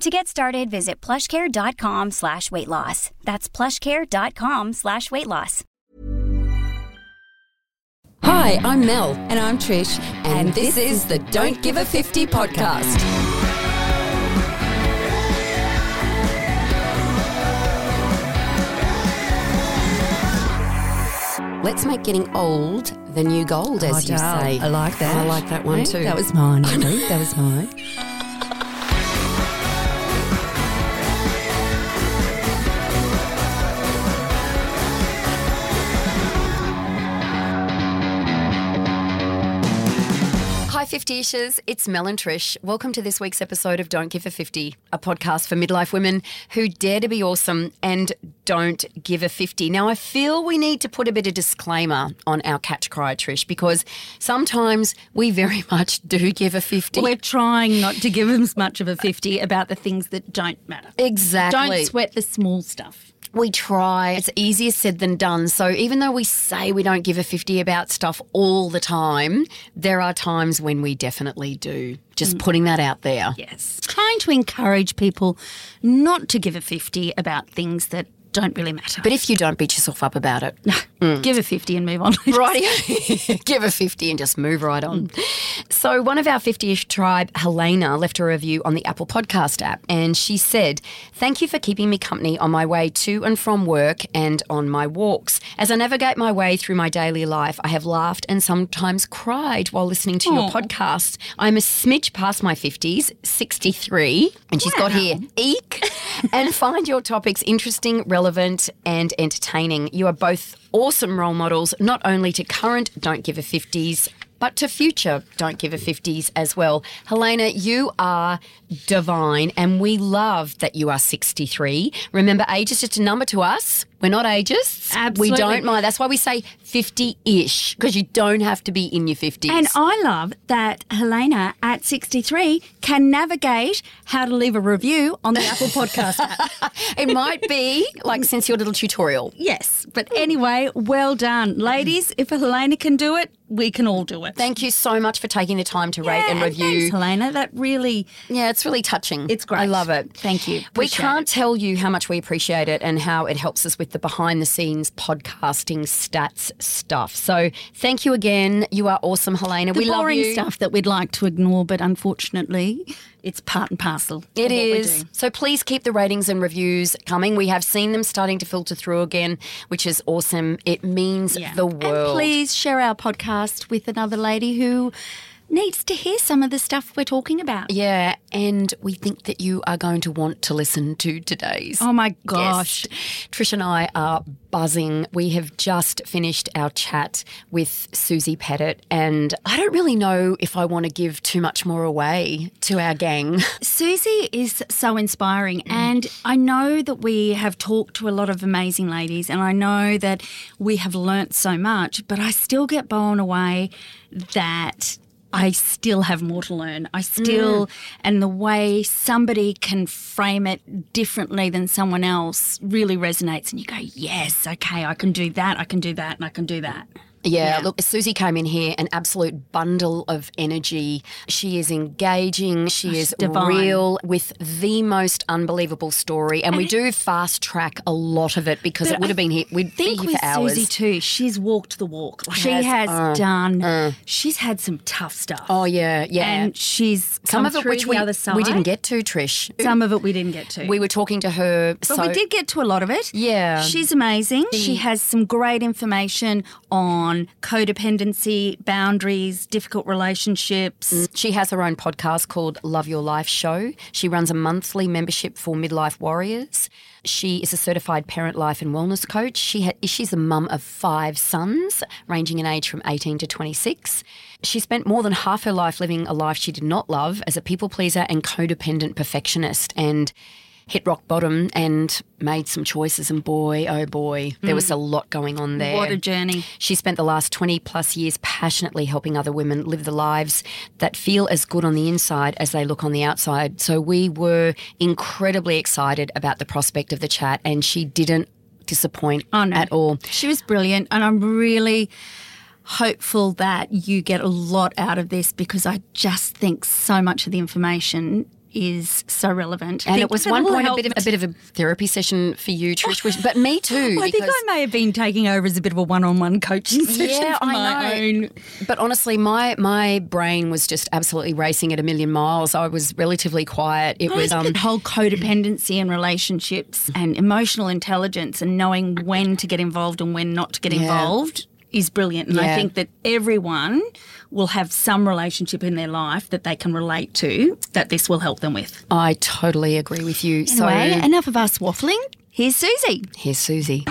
To get started, visit plushcare.com slash weight loss. That's plushcare.com slash weight loss. Hi, I'm Mel. And I'm Trish. And, this, is the Don't Give a 50 podcast. Let's make getting old the new gold, as Oh, you say. I like that. I like that one too. That was mine. I think that was mine. 50 ishers. It's Mel and Trish. Welcome to this week's episode of Don't Give a 50, a podcast for midlife women who dare to be awesome and don't give a 50. Now, I feel we need to put a bit of disclaimer on our catch cry, Trish, because sometimes we very much do give a 50. We're trying not to give them as much of a 50 about the things that don't matter. exactly. Don't sweat the small stuff. We try. It's easier said than done. So even though we say we don't give a 50 about stuff all the time, there are times when we definitely do. Just mm. putting that out there. Yes. Trying to encourage people not to give a 50 about things that don't really matter. But if you don't beat yourself up about it, mm. give a 50 and move on. Righty, give a 50 and just move right on. So, one of our 50 ish tribe, Helena, left a review on the Apple Podcast app and she said, Thank you for keeping me company on my way to and from work and on my walks. As I navigate my way through my daily life, I have laughed and sometimes cried while listening to your podcast. I'm a smidge past my 50s, 63, and she's got here, eek, and find your topics interesting, relevant, and entertaining. You are both awesome role models, not only to current Don't Give a 50s, but to future Don't Give a 50s as well. Helena, you are divine, and we love that you are 63. Remember, age is just a number to us. We're not ageists. Absolutely. We don't mind. That's why we say 50 ish, because you don't have to be in your 50s. And I love that Helena at 63 can navigate how to leave a review on the Apple Podcast app. it might be like since your little tutorial. Yes. But anyway, well done. Ladies, if Helena can do it, we can all do it. Thank you so much for taking the time to rate and Yeah, review. Thanks, Helena. That really, Yeah, it's really touching. It's great. I love it. Thank you. We can't it. tell you how much we appreciate it and how it helps us with the behind the scenes podcasting stats stuff. So thank you again. You are awesome, Helena. the we love boring you. stuff that we'd like to ignore, but unfortunately, it's part and parcel. It is. So please keep the ratings and reviews coming. We have seen them starting to filter through again, which is awesome. It means Yeah. the world. And please share our podcast with another lady who needs to hear some of the stuff we're talking about. Yeah, and we think that you are going to want to listen to today's. Oh my gosh. guest. Trish and I are buzzing. We have just finished our chat with Susie Pettit, and I don't really know if I want to give too much more away to our gang. Susie is so inspiring, and I know that we have talked to a lot of amazing ladies, and I know that we have learnt so much, but I still get blown away that I still have more to learn. I still, mm. and the way somebody can frame it differently than someone else really resonates. And you go, yes, okay, I can do that, I can do that, and I can do that. Yeah, look, Susie came in here an absolute bundle of energy. She is engaging, she is divine. real with the most unbelievable story. And, we do fast track a lot of it because it would have been here, we'd be think here with for hours. Susie too, she's walked the walk. She has, has uh, done. she's had some tough stuff. Oh, yeah, yeah. and she's Some of it which the we, other side. we didn't get to, Trish. Some of it we didn't get to. We were talking to her. but so we did get to a lot of it. Yeah. She's amazing. She has some great information on codependency, boundaries, difficult relationships. Mm. She has her own podcast called Love Your Life Show. She runs a monthly membership for midlife warriors. She is a certified parent life and wellness coach. She ha- she's a mum of five sons, ranging in age from 18 to 26. She spent more than half her life living a life she did not love as a people pleaser and codependent perfectionist. And hit rock bottom and made some choices and boy oh boy there was mm. a lot going on there What a journey. she spent the last 20 plus years passionately helping other women live the lives that feel as good on the inside as they look on the outside. So we were incredibly excited about the prospect of the chat, and she didn't disappoint Oh, no. at all. She was brilliant, and I'm really hopeful that you get a lot out of this because I just think so much of the information is so relevant. And it was one point a bit of a bit of a therapy session for you, Trish, which, but me too. I think I may have been taking over as a bit of a one-on-one coaching session Yeah, for I my know. own. But honestly, my my brain was just absolutely racing at a million miles. I was relatively quiet. It was um whole codependency and relationships and emotional intelligence and knowing when to get involved and when not to get Yeah. involved is brilliant. And I think that everyone will have some relationship in their life that they can relate to that this will help them with. I totally agree with you. Anyway, so enough of us waffling. Here's Susie. here's Susie.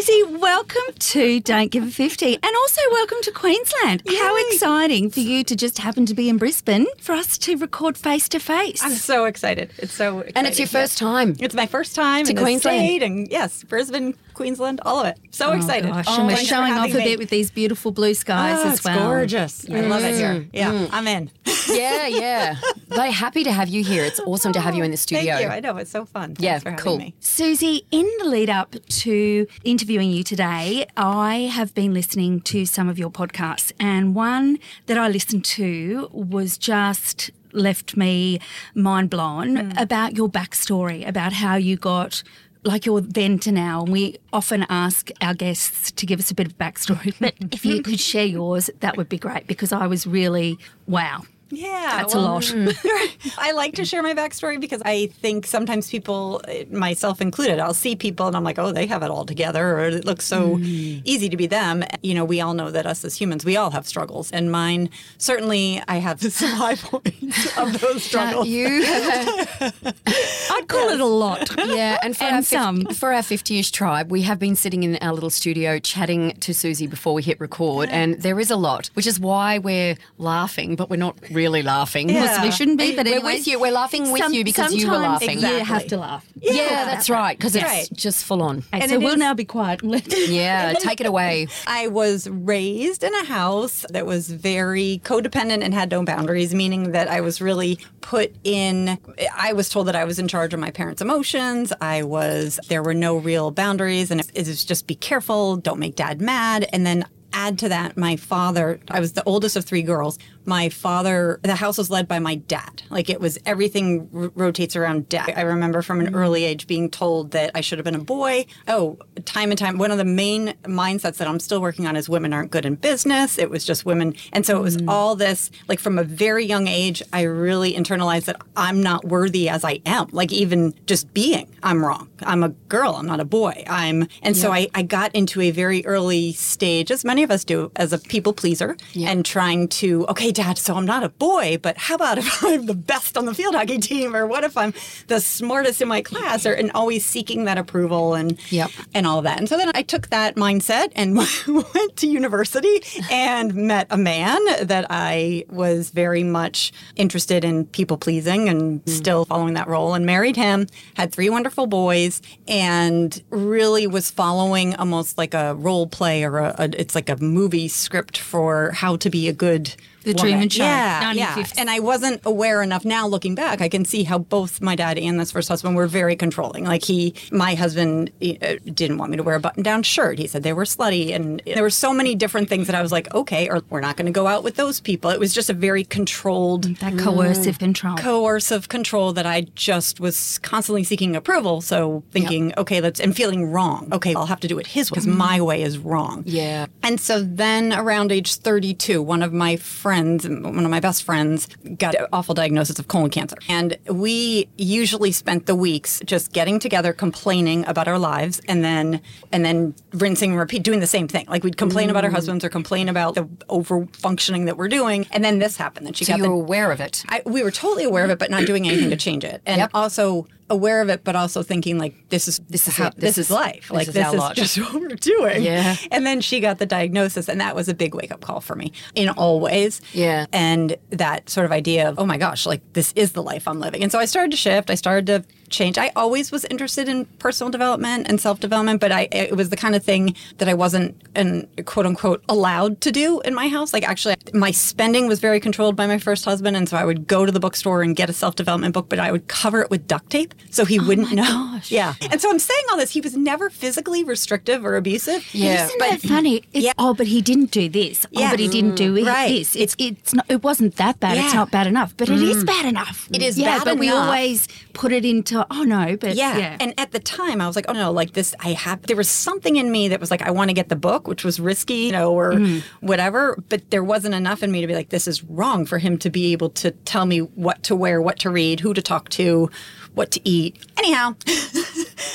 Susie, welcome to Don't Give a 50 and also welcome to Queensland. How exciting for you to just happen to be in Brisbane for us to record face to face. I'm so excited. It's so exciting. And it's your first time. It's my first time To in the Queensland. and yes, Brisbane, Queensland, all of it. So oh, excited. Oh, Gosh, Oh, and we're showing off a me. bit with these beautiful blue skies Oh, as it's well. gorgeous. I love it mm. here. Mm. Yeah, I'm in. Yeah, yeah. They're happy to have you here. It's awesome to have you in the studio. Thank you. I know it's so fun. Thanks Yeah, for having cool. me. Susie, in the lead up to interviewing you today, I have been listening to some of your podcasts, and one that I listened to was just left me mind blown hmm. about your backstory, about how you got. Like your then to now, and we often ask our guests to give us a bit of backstory. But if you could share yours, that would be great because I was really wow. Yeah, That's a lot. Mm. I like to share my backstory because I think sometimes people, eh, myself included, I'll see people and I'm like, oh, they have it all together, or it looks so mm. easy to be them. You know, we all know that us as humans, we all have struggles, and mine certainly I have some high points of those struggles. You I'd call it a lot. Yeah, and for And our some. for our fifty-ish tribe, we have been sitting in our little studio chatting to Susie before we hit record, and there is a lot, which is why we're laughing, but we're not really laughing. Yeah. We shouldn't be, but We're anyways, with you. We're laughing with some- you because you were sometimes laughing. You have to laugh. Yeah, that's right, because it's Right. just full on. Okay, And so we'll is- now be quiet. Yeah, take it away. I was raised in a house that was very codependent and had no boundaries, meaning that I was really put in. I was told that I was in charge of my parents' emotions. I was, there were no real boundaries, and it was just be careful, don't make dad mad. And then add to that, my father, I was the oldest of three girls. My father, the house was led by my dad. Like it was everything r- rotates around dad. I remember from an mm. early age being told that I should have been a boy. Oh, time and time. One of the main mindsets that I'm still working on is women aren't good in business. It was just women. And so it was mm. all this, like from a very young age, I really internalized that I'm not worthy as I am. Like even just being, I'm wrong. I'm a girl. I'm not a boy. I'm, and so I, I got into a very early stage, as many of us do, as a people pleaser and trying to, okay, dad, so I'm not a boy, but how about if I'm the best on the field hockey team? Or what if I'm the smartest in my class? Or and always seeking that approval and Yep. and all that. And so then I took that mindset and went to university and met a man that I was very much interested in people pleasing and mm. still following that role and married him, had three wonderful boys, and really was following almost like a role play or a, a it's like a movie script for how to be a good The woman. Truman Show, Yeah, yeah. And I wasn't aware enough now looking back. I can see how both my dad and this first husband were very controlling. Like he, my husband uh, didn't want me to wear a button down shirt. He said they were slutty. And there were so many different things that I was like, okay, or we're not going to go out with those people. It was just a very controlled, That coercive control. coercive control that I just was constantly seeking approval. So thinking, okay, let's, and feeling wrong. Okay, I'll have to do it his way because my way is wrong. Yeah. And so then around age 32, one of my friends, one of my best friends, got an awful diagnosis of colon cancer. And we usually spent the weeks just getting together, complaining about our lives, and then and then rinsing and repeat, doing the same thing. Like we'd complain about our mm. husbands or complain about the over functioning that we're doing. And then this happened. And she So got you were aware of it. I, we were totally aware of it, but not doing anything to change it, and Yep. also aware of it, but also thinking like this is This is how, this, This is life. this like is this is just what we're doing. Yeah. And then she got the diagnosis, and that was a big wake up call for me in all ways. Yeah. And that sort of idea of oh my gosh, like this is the life I'm living, and so I started to shift. I started to change. I always was interested in personal development and self development, but I it was the kind of thing that I wasn't and quote unquote allowed to do in my house. Like actually, my spending was very controlled by my first husband, and so I would go to the bookstore and get a self development book, but I would cover it with duct tape so he oh wouldn't know. gosh. Yeah, and so I'm saying all this. He was never physically restrictive or abusive. Yeah. Isn't that funny? It's, Yeah. Oh, but he didn't do this. Yeah. Oh, but he didn't do it- Right. this. It's it's not. It wasn't that bad. Yeah. It's not bad enough. But it is mm. bad enough. It is yeah, bad but we always put it into. Oh no, but Yeah. yeah. And at the time, I was like, oh no, like this, I have, there was something in me that was like, I want to get the book, which was risky, you know, or Mm-hmm. whatever. But there wasn't enough in me to be like, this is wrong for him to be able to tell me what to wear, what to read, who to talk to, what to eat. Anyhow,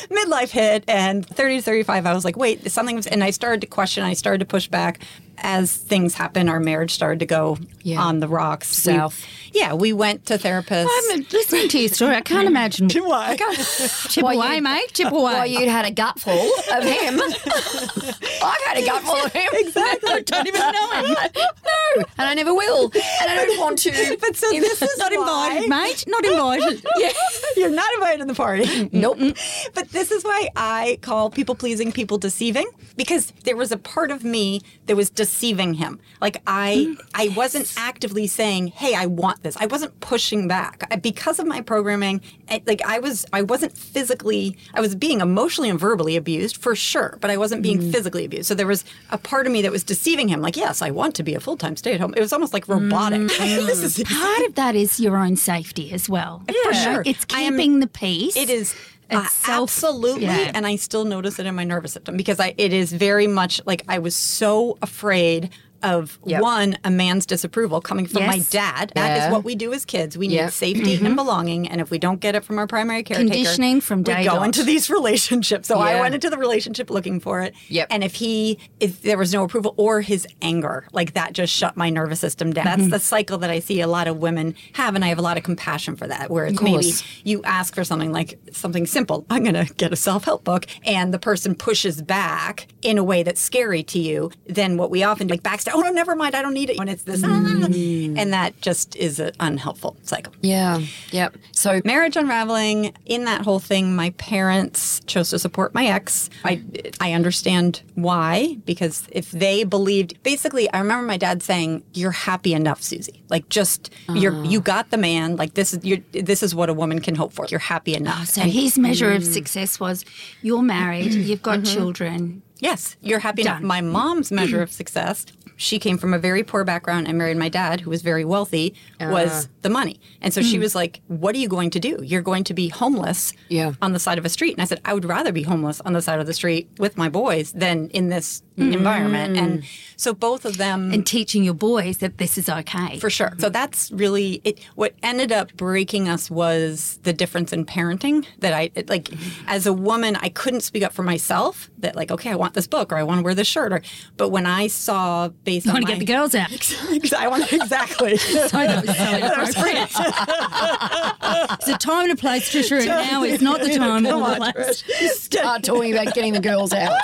midlife hit and 30 to 35, I was like, wait, something was, and I started to question, I started to push back. As things happened, our marriage started to go Yeah. on the rocks. We- yeah, we went to therapists. I'm listening to your story. I can't imagine. Why? Chip away, mate. Chip away. Well, you'd had a gutful of him. I've had a gutful of him. Exactly. I don't even know him. No, and I never will. And I don't want to. But so this is not why- invited, mate. Not invited. Yeah. You're not invited to the party. Nope. But this is why I call people pleasing people deceiving because there was a part of me that was deceiving him. Like I mm. I wasn't actively saying, "Hey, I want this." I wasn't pushing back. I, because of my programming, I, like I was I wasn't physically I was being emotionally and verbally abused for sure, but I wasn't being mm. physically abused. So there was a part of me that was deceiving him like, "Yes, I want to be a full-time stay-at-home." It was almost like robotic. Mm. this is Part of that is your own safety as well. For sure. It's I am- keeping the peace. It's uh, absolutely, yeah. and I still notice it in my nervous system because I it is very much like I was so afraid of Yep. one a man's disapproval coming from my Yes. dad. That is Yeah. what we do as kids. We need Yep. safety mm-hmm. and belonging, and if we don't get it from our primary caretaker, Conditioning from we go dot. into these relationships. So I went into the relationship looking for it. Yep. And if he if there was no approval or his anger, like that just shut my nervous system down. That's mm-hmm. the cycle that I see a lot of women have, and I have a lot of compassion for that. Where it's maybe you ask for something like something simple. I'm going to get a self help book, and the person pushes back in a way that's scary to you. Then what we often do, like backstab. Oh no, never mind. I don't need it. When it's this, "Ah," and that just is an unhelpful cycle. Yeah. Yep. So Marriage unraveling. In that whole thing, my parents chose to support my ex. I I understand why because if they believed, basically, I remember my dad saying, "You're happy enough, Susie. Like just you're you got the man. Like this is you this is what a woman can hope for. You're happy enough." so his measure Mm. of success was you're married, you've got Mm-hmm. children. Yes, you're happy enough. My mom's measure of success, she came from a very poor background and married my dad, who was very wealthy, was ah. the money. And so she hmm. was like, What are you going to do? You're going to be homeless Yeah. on the side of a street. And I said, I would rather be homeless on the side of the street with my boys than in this hmm. environment. And so both of them And teaching your boys that this is okay. for sure. So that's really it. What ended up breaking us was the difference in parenting. That I it, like, as a woman, I couldn't speak up for myself. That like, okay, I want want this book or I want to wear this shirt. Or, but when I saw based I on want to my, get the girls out. I want exactly. that was so inappropriate. It's a time and a place, Trisha, and now is not the time Come or on, the place. Trish. Start talking about getting the girls out.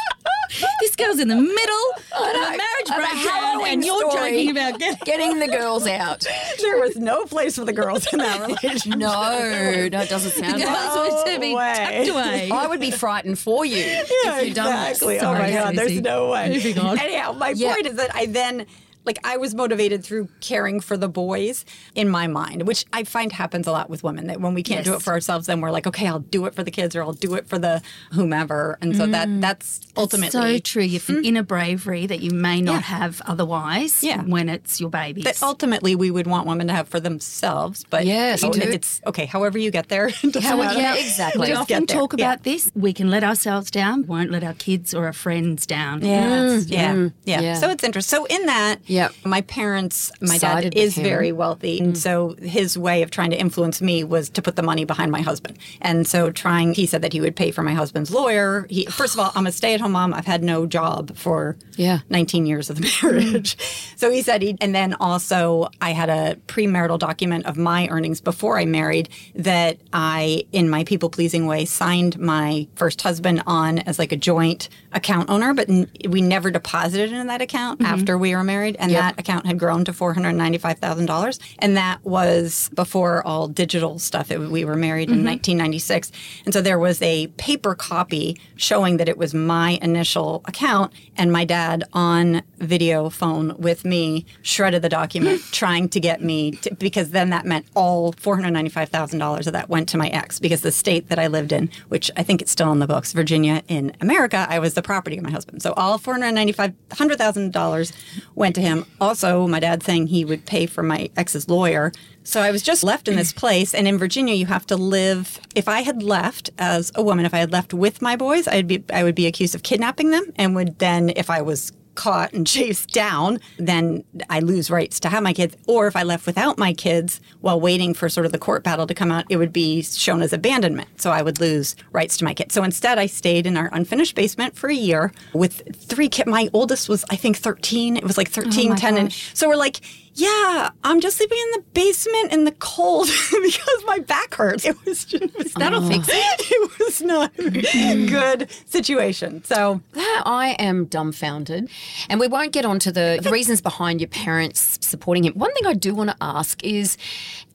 This girl's in the middle of a marriage Of breakdown, and you're story. joking about getting. Getting the girls out. There was no place for the girls in that relationship. No, no, it doesn't sound The right. girls were to be way. tucked away. I would be frightened for you Yeah, if you'd done this. exactly. Oh, My god, there's no way. Anyhow, my Yeah. point is that I then like I was motivated through caring for the boys in my mind, which I find happens a lot with women. That when we can't do it for ourselves, then we're like, okay, I'll do it for the kids or I'll do it for the whomever. And so that mm. that's ultimately so true. You have hmm? an inner bravery that you may not have otherwise Yeah. when it's your babies. that ultimately we would want women to have for themselves. But Yes, you me know, it's okay. However you get there, How- yeah, exactly. we Just often get there. talk Yeah. about this. We can let ourselves down, won't let our kids or our friends down. Yes. Mm. Yeah. Mm. yeah. Yeah. So it's interesting. So in that, Yep. my parents, my Sided dad is very wealthy. And mm. so his way of trying to influence me was to put the money behind my husband. And so trying, he said that he would pay for my husband's lawyer. He, first of all, I'm a stay at home mom. I've had no job for Yeah. 19 years of the marriage. Mm. so he said he, and then also I had a premarital document of my earnings before I married that I, in my people pleasing way, signed my first husband on as like a joint account owner, but n- we never deposited in that account mm-hmm. after we were married. And Yep. that account had grown to $495,000. And that was before all digital stuff. It, we were married in mm-hmm. 1996. And so there was a paper copy showing that it was my initial account and my dad on video phone with me shredded the document trying to get me to, because then that meant all $495,000 of that went to my ex because the state that I lived in, which I think it's still on the books, Virginia in America, I was the property of my husband. So all $495,000 went to him. Also, my dad saying he would pay for my ex's lawyer. So I was just left in this place. And in Virginia, you have to live. If I had left as a woman, if I had left with my boys, I'd be I would be accused of kidnapping them, and would then, if I was caught and chased down, then I lose rights to have my kids. Or if I left without my kids while waiting for sort of the court battle to come out, it would be shown as abandonment. So I would lose rights to my kids. So instead, I stayed in our unfinished basement for a year with three kids. My oldest was, I think, 13. It was like 13, 10. And so we're like, yeah, I'm just sleeping in the basement in the cold because my back hurts. It was just, That'll fix oh. it. it was not a good situation. So I am dumbfounded. And we won't get on to the, the reasons behind your parents supporting him. One thing I do want to ask is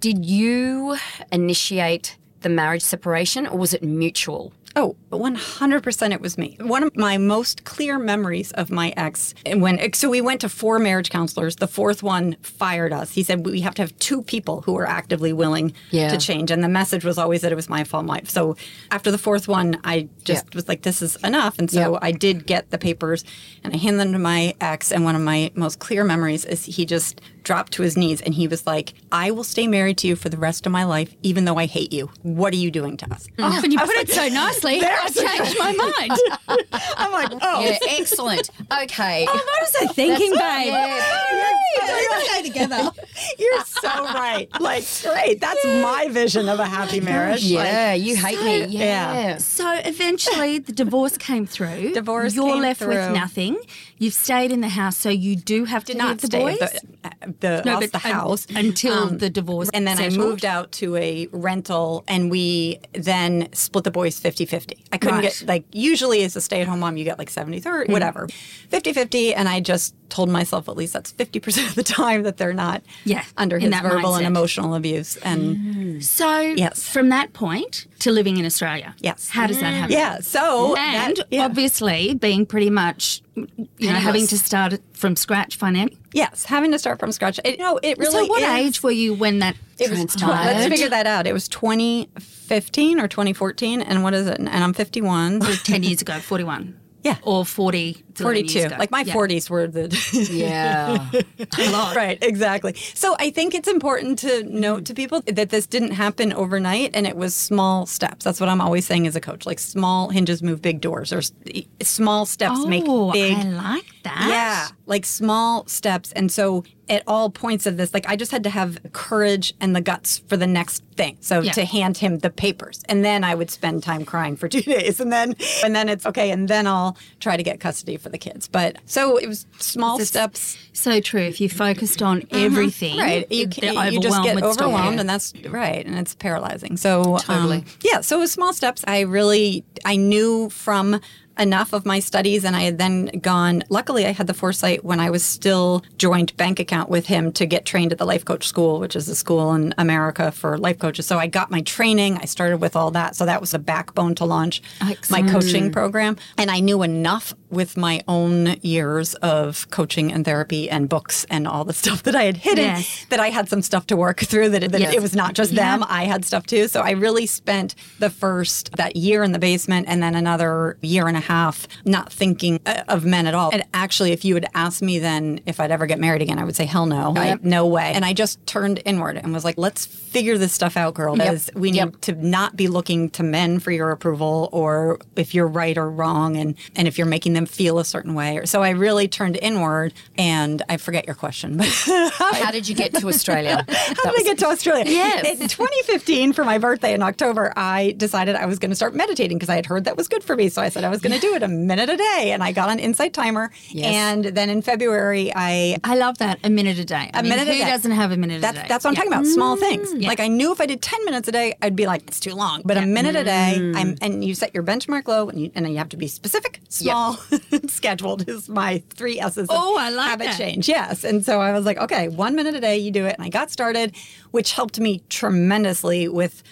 did you initiate the marriage separation or was it mutual? Oh, 100% it was me. One of my most clear memories of my ex, and when so we went to four marriage counselors. The fourth one fired us. He said we have to have two people who are actively willing Yeah. to change. And the message was always that it was my fault. My, so after the fourth one, I just Yeah. was like, this is enough. And so Yeah. I did get the papers and I handed them to my ex. And one of my most clear memories is he just dropped to his knees and he was like, I will stay married to you for the rest of my life, even though I hate you. What are you doing to us? Oh, and you put it so nicely. I changed my mind. I'm like, oh, Yeah, excellent. Okay. Oh, what was I thinking, babe? Yeah. Stay together. You're so right. Like, great. That's my vision of a happy oh marriage. Yeah, Like, you hate me. Yeah. So eventually the divorce came through. Divorce You're came left with nothing. You've stayed in the house, so you do have to did leave not the stay boys. at the, uh, the, No, off but the un- house until um, the divorce And then I moved out to a rental and we then split the boys 50 50. I couldn't Right. get, like, usually as a stay at home mom, you get like 70 30, hmm. whatever. 50 50. And I just told myself at least that's 50% of the time that they're not Yeah, under his verbal and emotional abuse. And mm. So Yes. from that point to living in Australia. Yes. How does that happen? yeah, so. And that- yeah. obviously being pretty much you know, having to start from scratch financially. Yes, having to start from scratch. It, no, it really so what is- age were you when that It was, transpired? let's figure that out. It was 2015 or 2014, and what is it? And I'm 51. 10 years ago, 41. Yeah. Or 40. 42. Years ago. Like my Yeah. 40s were the. Yeah. right, exactly. So I think it's important to note to people that this didn't happen overnight and it was small steps. That's what I'm always saying as a coach. Like small hinges move big doors or s- small steps make Oh, big I like that. Yeah, like small steps. And so at all points of this, like I just had to have courage and the guts for the next thing. So Yeah. to hand him the papers. And then I would spend time crying for two days. And then and then it's okay. And then I'll try to get custody for the kids. But so it was small steps. So true. If you focused on everything, Right. You, can, you just get overwhelmed and that's right. And it's paralyzing. So Totally. um, yeah. So it was small steps. I really, I knew from enough of my studies and I had then gone, luckily I had the foresight when I was still joint bank account with him to get trained at the life coach school, which is a school in America for life coaches. So I got my training. I started with all that. So that was a backbone to launch my coaching program. And I knew enough with my own years of coaching and therapy and books and all the stuff that I had hidden Yes. that I had some stuff to work through that, that Yes. it was not just them. I had stuff too. So I really spent the first that year in the basement and then another year and a half not thinking uh, of men at all. And actually, if you had asked me then if I'd ever get married again, I would say hell no, I, no way. And I just turned inward and was like, let's figure this stuff out, girl. Because we need Yep. to not be looking to men for your approval or if you're right or wrong and and if you're making them feel a certain way. So I really turned inward and I forget your question, but How did you get to Australia? how did I get to Australia? Yes. In 2015, for my birthday in October, I decided I was going to start meditating because I had heard that was good for me. So I said I was going to do it a minute a day. And I got an Insight Timer. Yes. And then in February, I. I love that. A minute a day. I A mean, minute who a day. doesn't have a minute That's, a day? that's what I'm Yeah. talking about. Small mm-hmm. things. yeah. Like I knew if I did 10 minutes a day, I'd be like, it's too long. But a minute a day, I'm, mm. and you set your benchmark low and you, and you have to be specific, small, scheduled is my three S's. Oh, I like habit that. change. Yes. And so I was like, okay, one minute a day, you do it. And I got started, which helped me tremendously with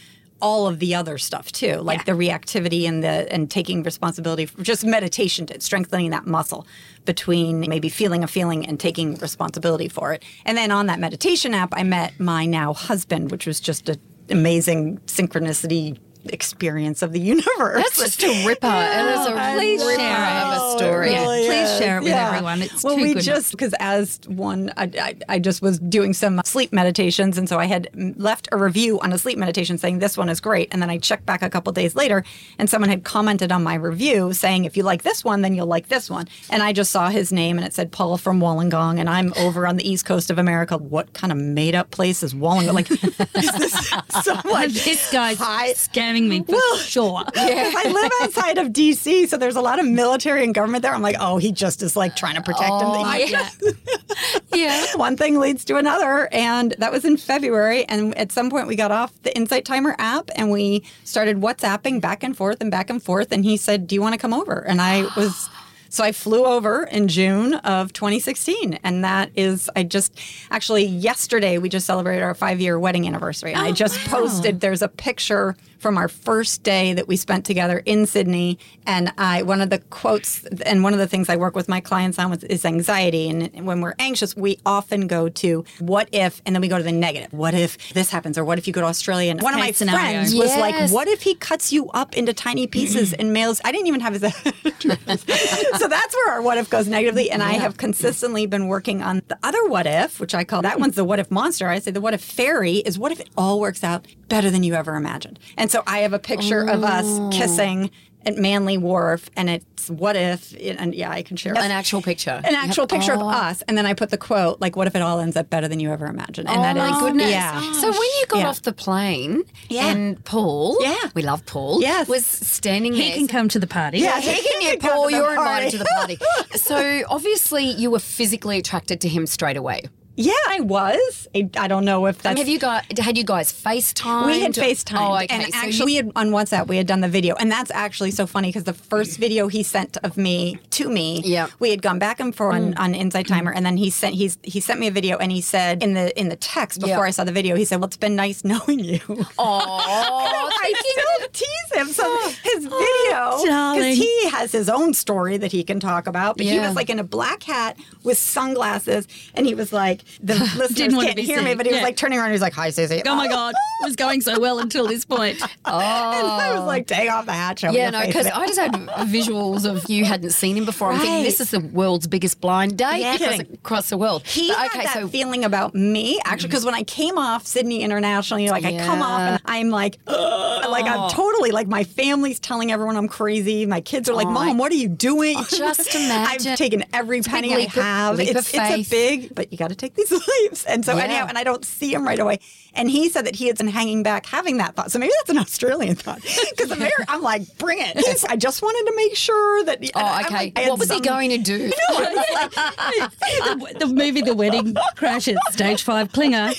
all of the other stuff too, like the reactivity and the and taking responsibility for just meditation, to strengthening that muscle between maybe feeling a feeling and taking responsibility for it. And then on that meditation app, I met my now husband, which was just an amazing synchronicity experience of the universe. That's just a ripper. it is a Please ripper share of a story. Yeah, really please share it with everyone. It's well, we just because as one, I, I, I just was doing some sleep meditations, and so I had left a review on a sleep meditation saying this one is great, and then I checked back a couple days later, and someone had commented on my review saying if you like this one, then you'll like this one, and I just saw his name and it said Paul from Wollongong, and I'm over on the east coast of America. What kind of made up place is Wollongong? Like, is this some like this guy's high- me for sure. Because I live outside of DC, so there's a lot of military and government there. I'm like, oh, he just is like trying to protect Oh, him. yeah. yeah. One thing leads to another. And that was in February. And at some point, we got off the Insight Timer app and we started WhatsApping back and forth and back and forth. And he said, Do you want to come over? And I was. So I flew over in June of 2016. And that is, I just actually yesterday, we just celebrated our five year wedding anniversary. And I oh, just posted, there's a picture from our first day that we spent together in Sydney. And I, one of the quotes, and one of the things I work with my clients on with is anxiety. And when we're anxious, we often go to what if, and then we go to the negative. What if this happens? Or what if you go to Australia? And one of my scenario. friends was like, what if he cuts you up into tiny pieces and mails? I didn't even have his address. so that's where our what if goes negatively. And I have consistently been working on the other what if, which I call that one's the what if monster. I say the what if fairy is what if it all works out better than you ever imagined. And so I have a picture of us oh. kissing at Manly Wharf, and it's what if, and yeah, I can share An actual picture. an actual picture of us, and then I put the quote like, "What if it all ends up better than you ever imagined?" And oh that my is- goodness! yeah. So when you got Yeah. off the plane, Yeah. and Paul, Yeah. we love Paul, Yes. was standing He there. can come to the party. Yeah. He can, He yeah, can Paul, you're party. invited to the party. so obviously, you were physically attracted to him straight away. Yeah, I was. I, I don't know if that's. mean, have you got? Had you guys FaceTime? we had FaceTime, Oh, okay. and so actually, you- we had on WhatsApp. We had done the video, and that's actually so funny because the first video he sent of me to me, Yeah. we had gone back and forth on, mm. on Insight Timer, and then he sent he's he sent me a video, and he said in the in the text before Yeah. I saw the video, he said, "Well, it's been nice knowing you." oh, I still tease him. So oh, his oh, video, darling. because he has his own story that he can talk about. But he was like in a black hat with sunglasses, and he was like, the listeners Didn't want to can't be hear me, but he was like turning around. He was like, "Hi, Susie." Oh my God, it was going so well until this point. Oh. And I was like, "Take off the hat, Yeah, no, because I just had visuals of you hadn't seen him before. I'm thinking this is the world's biggest blind date Yeah. across, across the world. He But had okay, that so feeling about me, actually, because when I came off Sydney International, you know, like I come off and I'm like, Like I'm oh. totally like my family's telling everyone I'm crazy. My kids are like, "Mom, what are you doing?" Just imagine. I've taken every big penny I have. leap It's, it's a big, but you got to take these leaves. And so Yeah. anyhow, and I don't see him right away. And he said that he had been hanging back having that thought. So maybe that's an Australian thought. Because I'm like, bring it. He's- I just wanted to make sure that. Oh, okay. What was he going to do? the, the movie The Wedding Crashers, stage five clinger.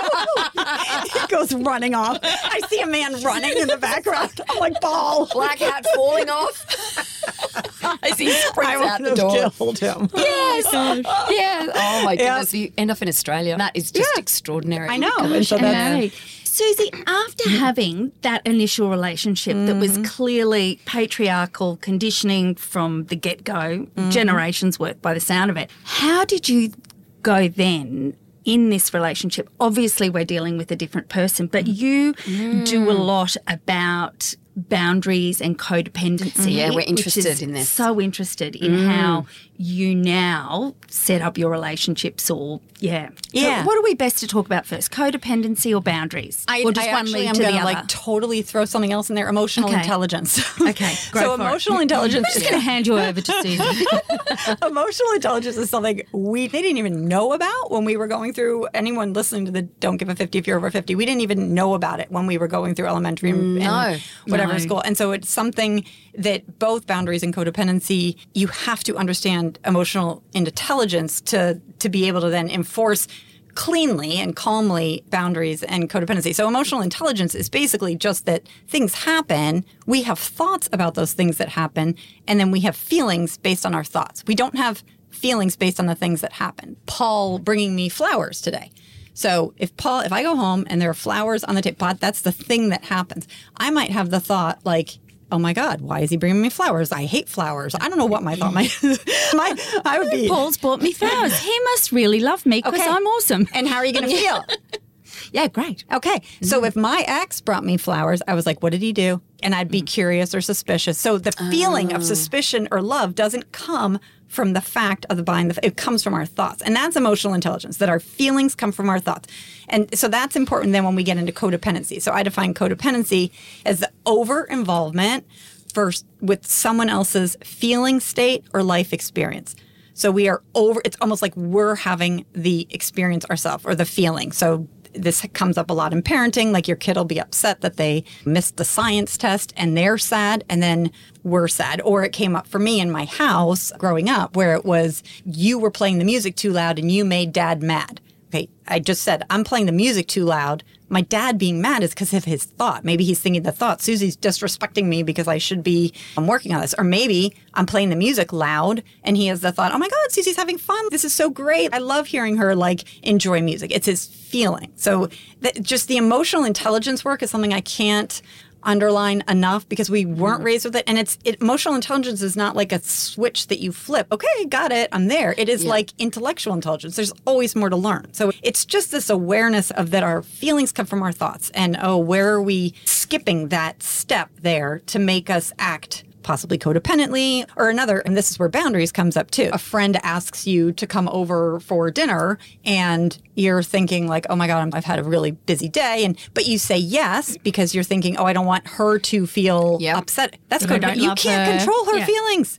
he goes running off. I see a man running in the background. I'm like, ball. Black hat falling off. I see sprints I out would the have door. killed him. Yes. Oh yeah. Oh my Yeah. goodness. You end up in Australia. That is just Yeah. extraordinary. I know. And so that's, Hey, Susie, after having that initial relationship that was mm-hmm. clearly patriarchal conditioning from the get go, mm-hmm. generations worth by the sound of it, how did you go then? In this relationship, obviously we're dealing with a different person, but you do a lot about boundaries and codependency. Mm-hmm. Yeah, we're interested in this. So interested in mm. how you now set up your relationships or yeah. Yeah. So what are we best to talk about first? Codependency or boundaries? I, or just I one actually lead am to gonna the other? like totally throw something else in there. Emotional Okay. intelligence. Okay, go so for it. emotional intelligence. I'm just going to hand you over to Susie. emotional intelligence is something we they didn't even know about when we were going through. Anyone listening to the "Don't Give a 50 if you're over 50," we didn't even know about it when we were going through elementary and, No. and whatever No. school. And so it's something that both boundaries and codependency, you have to understand emotional intelligence to to be able to then enforce cleanly and calmly boundaries and codependency. So emotional intelligence is basically just that things happen, we have thoughts about those things that happen, and then we have feelings based on our thoughts. We don't have feelings based on the things that happen. Paul bringing me flowers today. So if Paul, if I go home and there are flowers on the table, pot, that's the thing that happens. I might have the thought like, "Oh my God, why is he bringing me flowers? I hate flowers." I don't know what my thought might. my I would be. Paul's bought me flowers. He must really love me because Okay. I'm awesome. And how are you going to feel? Yeah, great. Okay. So mm-hmm. if my ex brought me flowers, I was like, what did he do? And I'd be mm. curious or suspicious. So the feeling of ah. suspicion or love doesn't come from the fact of the buying the it comes from our thoughts. And that's emotional intelligence, that our feelings come from our thoughts. And so that's important then when we get into codependency. So I define codependency as the over involvement first with someone else's feeling state or life experience. So we are over, it's almost like we're having the experience ourselves or the feeling. So this comes up a lot in parenting. Like your kid will be upset that they missed the science test and they're sad, and then we're sad. Or it came up for me in my house growing up where it was you were playing the music too loud and you made dad mad. Okay, I just said I'm playing the music too loud. My dad being mad is because of his thought. Maybe he's thinking the thought, Susie's disrespecting me because I should be I'm working on this. Or maybe I'm playing the music loud and he has the thought, oh my God, Susie's having fun. This is so great. I love hearing her like enjoy music. It's his feeling. So that, just the emotional intelligence work is something I can't underline enough because we weren't mm-hmm. raised with it. And it's it, emotional intelligence is not like a switch that you flip. Okay got it. I'm there. It is like intellectual intelligence. There's always more to learn. So it's just this awareness of that our feelings come from our thoughts. And oh where are we skipping that step there to make us act possibly codependently or another and this is where boundaries comes up too a friend asks you to come over for dinner and you're thinking like oh my god i've had a really busy day and but you say yes because you're thinking oh i don't want her to feel Yep. upset that's That good you can't her. control her Yeah. feelings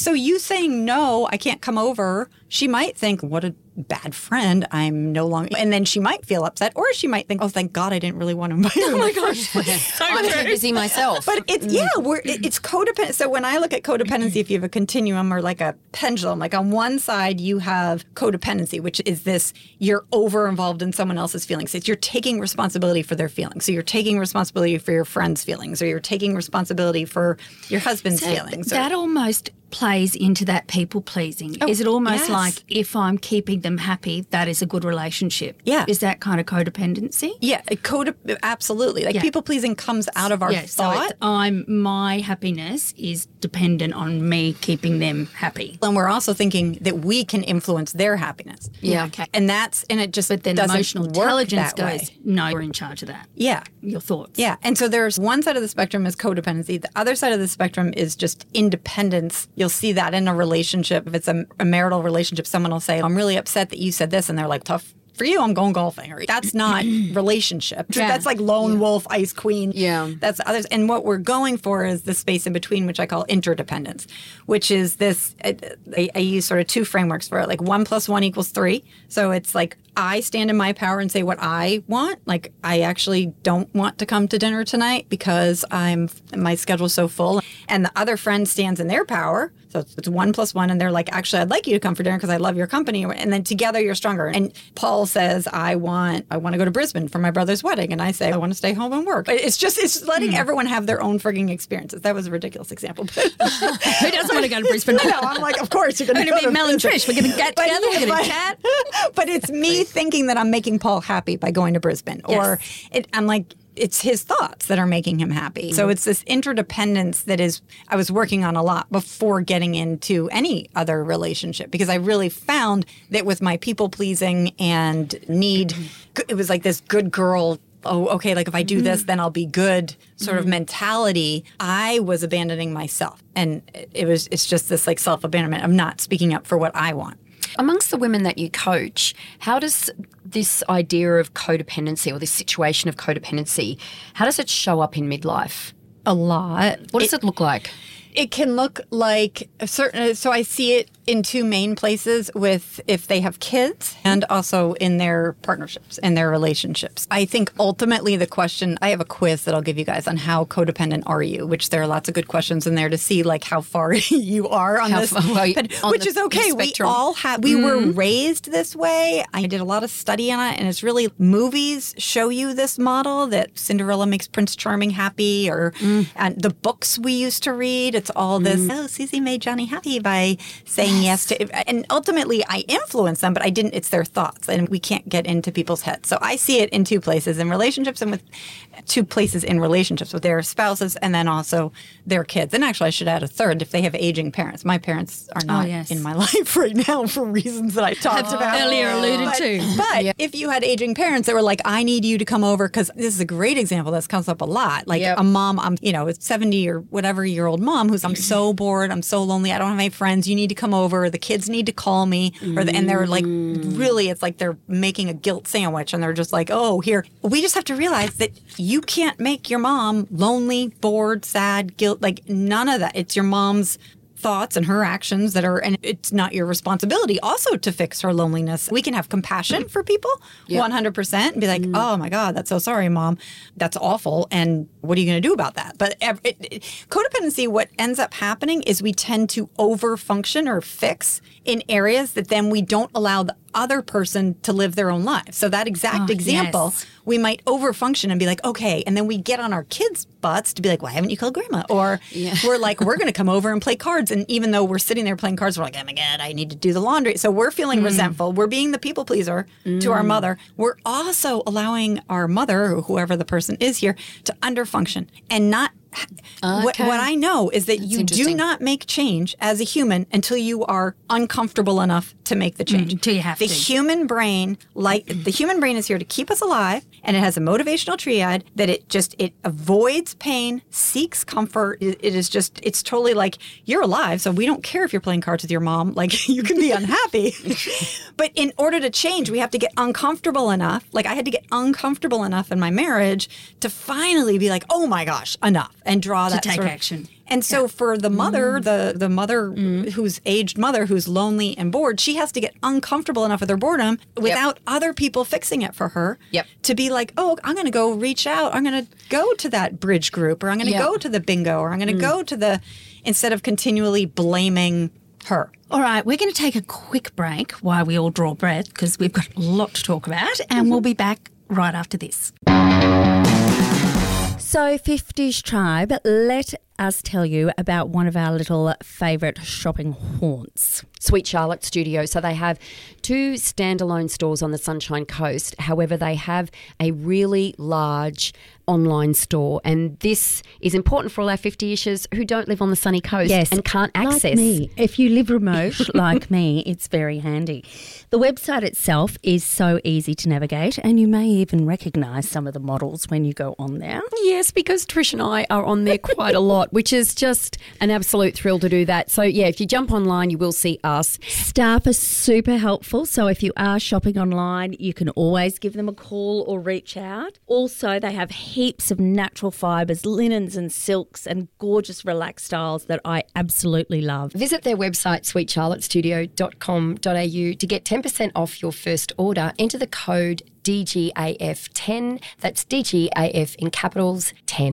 so you saying no i can't come over she might think what a bad friend i'm no longer and then she might feel upset or she might think oh thank god i didn't really want to invite her oh my gosh I'm too busy myself. but it's mm. yeah, we're it, it's codependent. So when I look at codependency, if you have a continuum or like a pendulum, like on one side you have codependency, which is this you're over involved in someone else's feelings. It's you're taking responsibility for their feelings. So you're taking responsibility for your friend's feelings, or you're taking responsibility for your husband's feelings. or- That almost plays into that people pleasing. Oh, is it almost yes. like if I'm keeping them happy, that is a good relationship? Yeah. Is that kind of codependency? yeah, code absolutely. Like Yeah. people pleasing comes out of our yeah, thought. it's, I'm my happiness is dependent on me keeping them happy. and we're also thinking that we can influence their happiness. Yeah. Okay. And that's and it just But then emotional intelligence that way. goes, no, you're in charge of that. Yeah. Your thoughts. Yeah. And so there's one side of the spectrum is codependency. The other side of the spectrum is just independence. You'll see that in a relationship. If it's a, a marital relationship, someone will say, I'm really upset that you said this. And they're like, tough for you, I'm going golfing. Or that's not relationship. Yeah. That's like lone wolf, ice queen. Yeah. That's others. And what we're going for is the space in between, which I call interdependence, which is this. I, I, I use sort of two frameworks for it. Like one plus one equals three. So it's like I stand in my power and say what I want. Like I actually don't want to come to dinner tonight because I'm my schedule's so full. And the other friend stands in their power. So it's, one plus one, and they're like, actually, I'd like you to come for dinner because I love your company. And then together you're stronger. And Paul says, I want I want to go to Brisbane for my brother's wedding, and I say I want to stay home and work. It's just it's letting hmm. everyone have their own frigging experiences. That was a ridiculous example, but Who doesn't want to go to Brisbane? Know. I'm like, of course you're going We're to going go to be Mel and Trish. We're going to get together. We're going to chat. but it's me thinking that I'm making Paul happy by going to Brisbane, or it, I'm like. It's his thoughts that are making him happy. So mm-hmm. it's this interdependence that is I was working on a lot before getting into any other relationship because I really found that with my people pleasing and need mm-hmm. it was like this good girl oh okay like if I do mm-hmm. this then I'll be good sort of mentality. I was abandoning myself and it was it's just this like self-abandonment of not speaking up for what I want. Amongst the women that you coach, how does this idea of codependency or this situation of codependency, how does it show up in midlife? A lot. What does it, look like? It can look like a certain. So I see it in two main places with if they have kids and also in their partnerships and their relationships. I think ultimately the question. I have a quiz that I'll give you guys on how codependent are you, which there are lots of good questions in there to see like how far you are on How this, far- well, but- on which the is okay. We all have. We were mm-hmm. raised this way. I did a lot of study on it, and it's really movies show you this model that Cinderella makes Prince Charming happy, or mm. and the books we used to read. It's all this. Mm. Oh, Susie made Johnny happy by saying yes, to. And ultimately, I influence them, but I didn't. It's their thoughts, and we can't get into people's heads. So I see it in two places: in relationships and with two places in relationships with their spouses, and then also their kids. And actually, I should add a third: if they have aging parents. My parents are oh, not yes. in my life right now for reasons that I talked about earlier alluded but, to. But if you had aging parents that were like, I need you to come over, because this is a great example that comes up a lot. Like Yep. a mom, I'm, you know, a 70 or whatever year old mom who's, I'm mm-hmm. so bored, I'm so lonely, I don't have any friends, you need to come over, the kids need to call me. Or the, and they're like, mm. really, it's like they're making a guilt sandwich and they're just like, oh, here. We just have to realize that you can't make your mom lonely, bored, sad, guilt, like none of that. It's your mom's thoughts and her actions that are and it's not your responsibility also to fix her loneliness. We can have compassion for people 100% and be like mm. oh my god that's so sorry mom. That's awful and what are you going to do about that? But it, it, codependency what ends up happening is we tend to over function or fix in areas that then we don't allow the other person to live their own lives so that exact Oh, example yes. we might overfunction and be like, okay, and then we get on our kids' butts to be like, why haven't you called grandma? Or we're like, we're going to come over and play cards, and even though we're sitting there playing cards, we're like, oh my god, I need to do the laundry. So we're feeling mm. resentful. We're being the people pleaser to our mm. mother. We're also allowing our mother, or whoever the person is here, to underfunction and not. What, Okay. what I know is that you do not make change as a human until you are uncomfortable enough to make the mm, change. until you have the to. human brain like the human brain is here to keep us alive and it has a motivational triad that it just it avoids pain seeks comfort it, it is just it's totally like you're alive so we don't care if you're playing cards with your mom like you can be unhappy but in order to change we have to get uncomfortable enough like i had to get uncomfortable enough in my marriage to finally be like oh my gosh enough and draw that take sort of- action. and so for the mother, Mm. the the mother who's aged mother who's lonely and bored, she has to get uncomfortable enough with her boredom without other people fixing it for her. Yep. To be like, oh, I'm going to go reach out. I'm going to go to that bridge group, or I'm going to Yeah. go to the bingo, or I'm going to Mm. go to the instead of continually blaming her. All right, we're going to take a quick break while we all draw breath because we've got a lot to talk about, and we'll be back right after this. So, 50s Tribe, let us tell you about one of our little favourite shopping haunts. Sweet Charlotte Studio. So they have two standalone stores on the Sunshine Coast. However, they have a really large online store. And this is important for all our 50 ishers who don't live on the sunny coast and can't access. Like me. If you live remote like me, it's very handy. The website itself is so easy to navigate, and you may even recognise some of the models when you go on there. Yes, because Trish and I are on there quite a lot. Which is just an absolute thrill to do that. So, yeah, if you jump online, you will see us. Staff are super helpful. So if you are shopping online, you can always give them a call or reach out. Also, they have heaps of natural fibres, linens and silks, and gorgeous relaxed styles that I absolutely love. Visit their website, sweetcharlottestudio.com.au, to get 10% off your first order. Enter the code DGAF10. That's DGAF in capitals 10.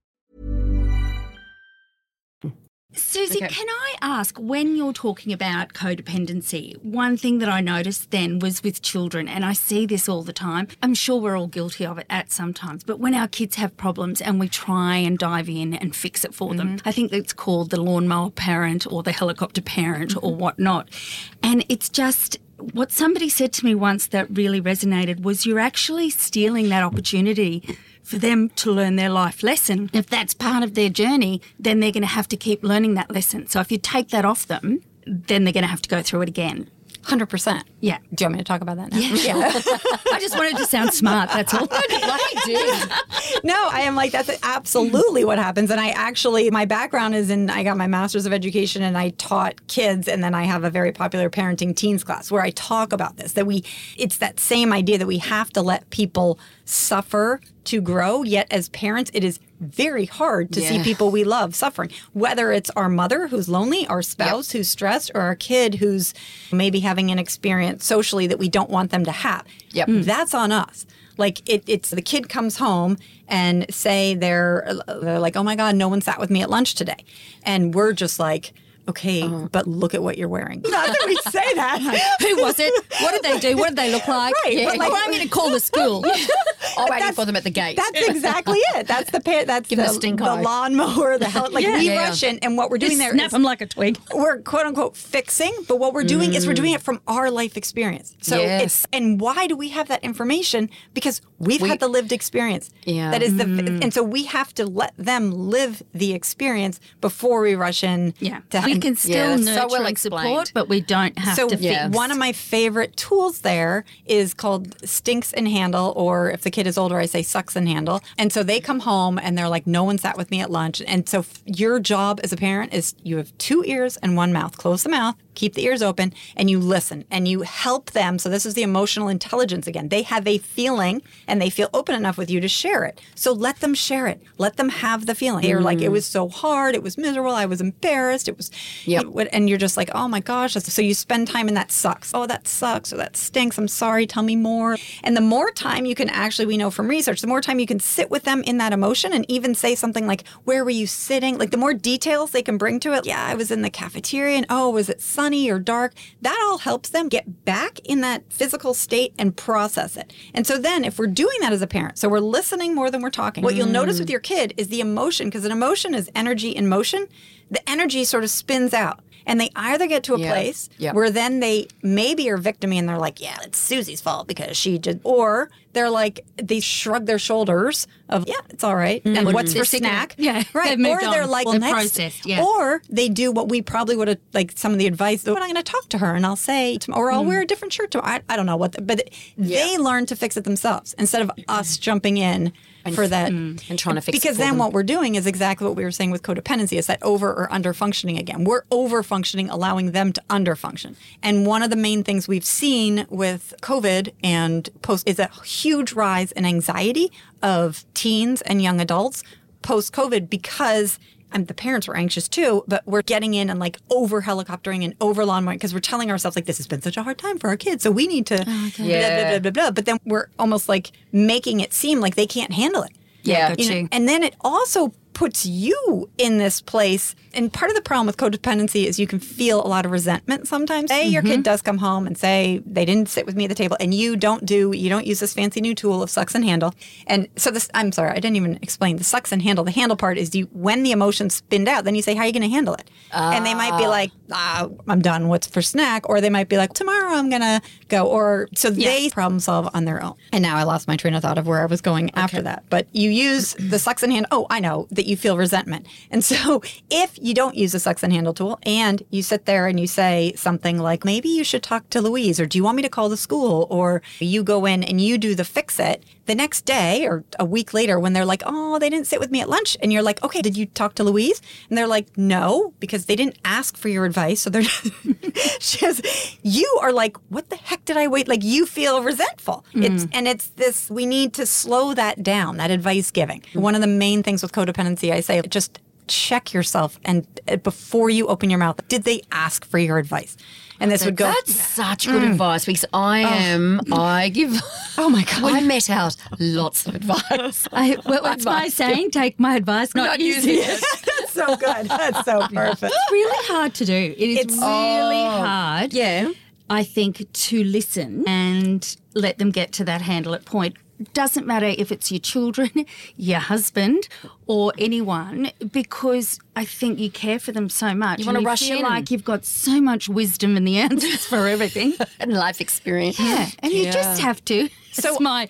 Susie, can I ask when you're talking about codependency, one thing that I noticed then was with children, and I see this all the time. I'm sure we're all guilty of it at some times, but when our kids have problems and we try and dive in and fix it for them, mm-hmm. I think it's called the lawnmower parent or the helicopter parent or mm-hmm. whatnot. And it's just what somebody said to me once that really resonated was you're actually stealing that opportunity for them to learn their life lesson. If that's part of their journey, then they're going to have to keep learning that lesson. So if you take that off them, then they're going to have to go through it again. 100%. Yeah. Do you want me to talk about that now? Yeah. I just wanted to sound smart, that's all. I do. no, I am like, that's absolutely what happens. And I actually, my background is in, I got my master's of education and I taught kids. And then I have a very popular parenting teens class where I talk about this that we, it's that same idea that we have to let people suffer to grow. Yet as parents, it is very hard to see people we love suffering, whether it's our mother who's lonely, our spouse who's stressed, or our kid who's maybe having an experience socially that we don't want them to have. Yep. Mm. Mm. That's on us. Like it, it's the kid comes home and say they're they're like, oh my god, no one sat with me at lunch today, and we're just like, okay, uh-huh. but look at what you're wearing. Not that we say that. Who was it? What did they do? What did they look like? Right, but like- oh, I'm going to call the school. I'm waiting for them at the gate. That's exactly it. That's the pa- that's Give the, them a stink the lawnmower. The hell, like Yeah. we Yeah, rush in, and what we're doing there Snap is them like a twig. we're quote unquote fixing, but what we're doing is we're doing mm. it from our life experience. So Yes. it's and why do we have that information? Because we've had the lived experience. Yeah. That is the mm. and so we have to let them live the experience before we rush in. Yeah. To, we and- can still Yeah, so well and support, explained. but we don't have so to fix. Yeah. one of my favorite tools there is called stinks and handle, or if the kid is older, I say sucks and handle. And so they come home and they're like, no one sat with me at lunch. And so f- your job as a parent is you have two ears and one mouth. Close the mouth, keep the ears open, and you listen and you help them. So this is the emotional intelligence again. They have a feeling and they feel open enough with you to share it. So let them share it. Let them have the feeling. They're like, it mm. was so hard. It was miserable. I was embarrassed. It was, Yep. it- and you're just like, oh my gosh. So you spend time and that sucks. Oh, that sucks or that stinks. I'm sorry. Tell me more. And the more time you can actually, we know from research, the more time you can sit with them in that emotion and even say something like, where were you sitting? Like the more details they can bring to it. Yeah, I was in the cafeteria and oh, was it sunny or dark? That all helps them get back in that physical state and process it. And so then if we're doing that as a parent, so we're listening more than we're talking, what you'll notice with mm. your kid is the emotion, because an emotion is energy in motion. The energy sort of spins out. And they either get to a Yeah. place Yep. where then they maybe are victimy and they're like, yeah, it's Susie's fault because she did, or they're like, they shrug their shoulders of, yeah, it's all right. And what's for sick of it. snack? Yeah, Right. or they're like, They're next, yeah. Or they do what we probably would have, like some of the advice, but I'm going to talk to her and I'll say, or Mm. I'll wear a different shirt tomorrow. I, I don't know what, the, but they learn to fix it themselves instead of us jumping in for that. Mm. and trying to fix it Because for then them. what we're doing is exactly what we were saying with codependency is that over or under functioning again. We're over functioning, allowing them to under function. And one of the main things we've seen with COVID and post is a huge rise in anxiety of teens and young adults post COVID because and the parents were anxious too, but we're getting in and like over helicoptering and over lawn mowing because we're telling ourselves like this has been such a hard time for our kids, so we need to blah, blah, blah, blah, blah. But then we're almost like making it seem like they can't handle it. Yeah, You know, and then it also puts you in this place. And part of the problem with codependency is you can feel a lot of resentment sometimes. Say your kid does come home and say they didn't sit with me at the table and you don't do, you don't use this fancy new tool of sucks and handle. And so this, I'm sorry, I didn't even explain the sucks and handle. The handle part is you, when the emotions spinned out, then you say, how are you going to handle it? and they might be like, ah, I'm done. What's for snack? Or they might be like, tomorrow I'm going to go. Or so they problem solve on their own. And now I lost my train of thought of where I was going after that. But you use the sucks and handle. Oh, I know that you feel resentment. And so if you don't use sucks and handle tool and you sit there and you say something like, maybe you should talk to Louise, or do you want me to call the school? Or you go in and you do the fix it the next day or a week later when they're like, oh, they didn't sit with me at lunch. And you're like, okay, did you talk to Louise? And they're like, no, because they didn't ask for your advice. So they're, she goes, you are like, what the heck did I wait? Like you feel resentful. It's, and it's this, we need to slow that down, that advice giving. One of the main things with codependency, I say, just check yourself and uh, before you open your mouth, did they ask for your advice? And this would go, That's such good mm. advice because I oh. am, I give, oh my God. I met out lots of advice. I, well, what's my saying? Take my advice, not, Not use using it. it. That's so good. That's so perfect. It's really hard to do. It is It's- really Oh, hard. yeah. I think to listen and let them get to that handle it point. Doesn't matter if it's your children, your husband, or anyone, because I think you care for them so much. You wanna rush feel in. like you've got so much wisdom and the answers for everything. And life experience. Yeah, and you just have to. So- my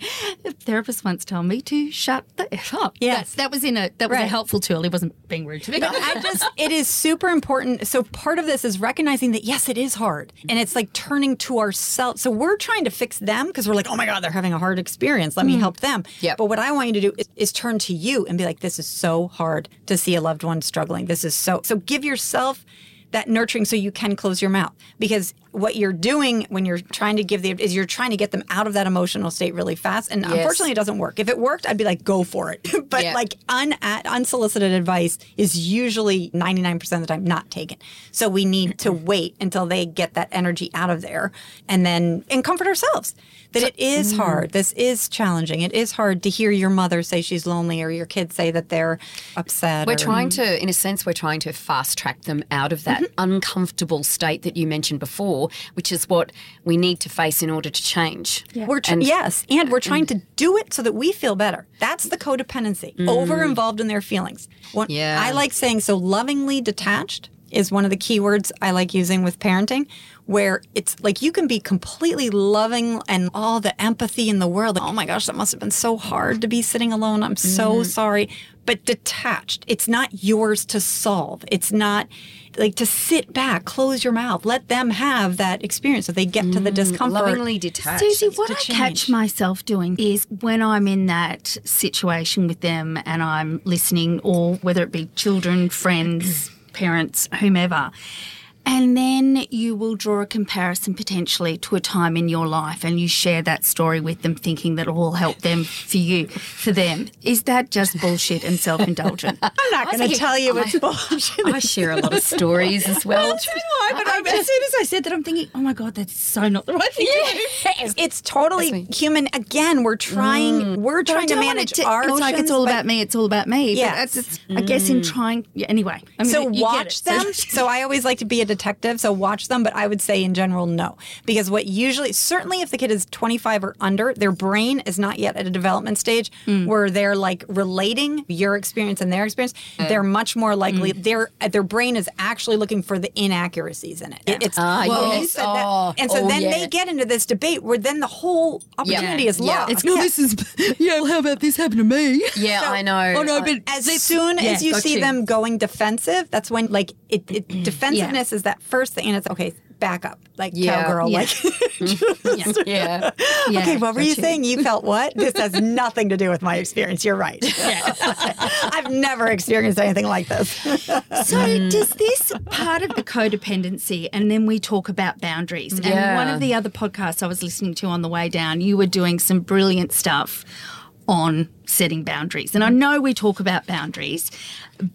therapist once told me to shut the f up. Yes. that, that was in a that was a helpful tool. He wasn't being rude to me. But I just, it is super important. So part of this is recognizing that yes, it is hard, and it's like turning to ourselves. So we're trying to fix them because we're like, oh my god, they're having a hard experience. Let me mm-hmm. help them. Yep. But what I want you to do is, is turn to you and be like, this is so hard to see a loved one struggling. This is so. So give yourself that nurturing so you can close your mouth because what you're doing when you're trying to give the is you're trying to get them out of that emotional state really fast and unfortunately it doesn't work if it worked i'd be like go for it but Yeah. like un- unsolicited advice is usually 99% of the time not taken. So we need to wait until they get that energy out of there and then and comfort ourselves that it is mm. hard. This is challenging. It is hard to hear your mother say she's lonely or your kids say that they're upset. We're or- trying to, in a sense, we're trying to fast track them out of that uncomfortable state that you mentioned before, which is what we need to face in order to change. We're tr- And- yes, and we're trying to do it so that we feel better. That's the codependency. Mm. Over involved in their feelings. What Yeah. I like saying so lovingly detached is one of the key words I like using with parenting where it's like you can be completely loving and all the empathy in the world. Like, oh my gosh, that must have been so hard to be sitting alone. I'm so mm-hmm. sorry. But detached. It's not yours to solve. It's not like to sit back, close your mouth, let them have that experience so they get to the mm, discomfort. Lovingly detached. Susie, what I change. catch myself doing is when I'm in that situation with them and I'm listening, or whether it be children, friends, parents, whomever. And then you will draw a comparison potentially to a time in your life and you share that story with them thinking that it will help them for you, for them. Is that just bullshit and self indulgent? I'm not going to tell you it's bullshit. I share a lot of stories as well. I but I, as soon as I said that, I'm thinking, oh my God, that's so not the right thing to do. It's totally human. Again, we're trying. Mm. We're But I trying to manage it to- our It's emotions. like it's all about me. It's all about me. Yes. But that's, it's, I guess in mm. trying. Yeah, anyway, I mean, So watch them. So I always like to be a detective. So watch them, but I would say in general, no, because what usually, certainly, if the kid is 25 or under, their brain is not yet at a development stage Hmm. where they're like relating your experience and their experience. They're much more likely. Hmm. Their their brain is actually looking for the inaccuracies in it. It- It's Ah, well, you yes. said that. Oh, and so oh, then yeah. they get into this debate where then the whole opportunity is Yeah. lost. It's no, this is yeah. How about this happened to me? Yeah, I know. Oh no, but as let's- soon as you got see them going defensive, that's when like it, it defensiveness is that first thing, and it's okay. Back up, like Yeah. cowgirl, Yeah. like. yeah. Yeah, okay, what were you saying? You felt what? This has nothing to do with my experience. You're right. I've never experienced anything like this. So does this part of the codependency, and then we talk about boundaries. And one of the other podcasts I was listening to on the way down, you were doing some brilliant stuff on setting boundaries. And I know we talk about boundaries,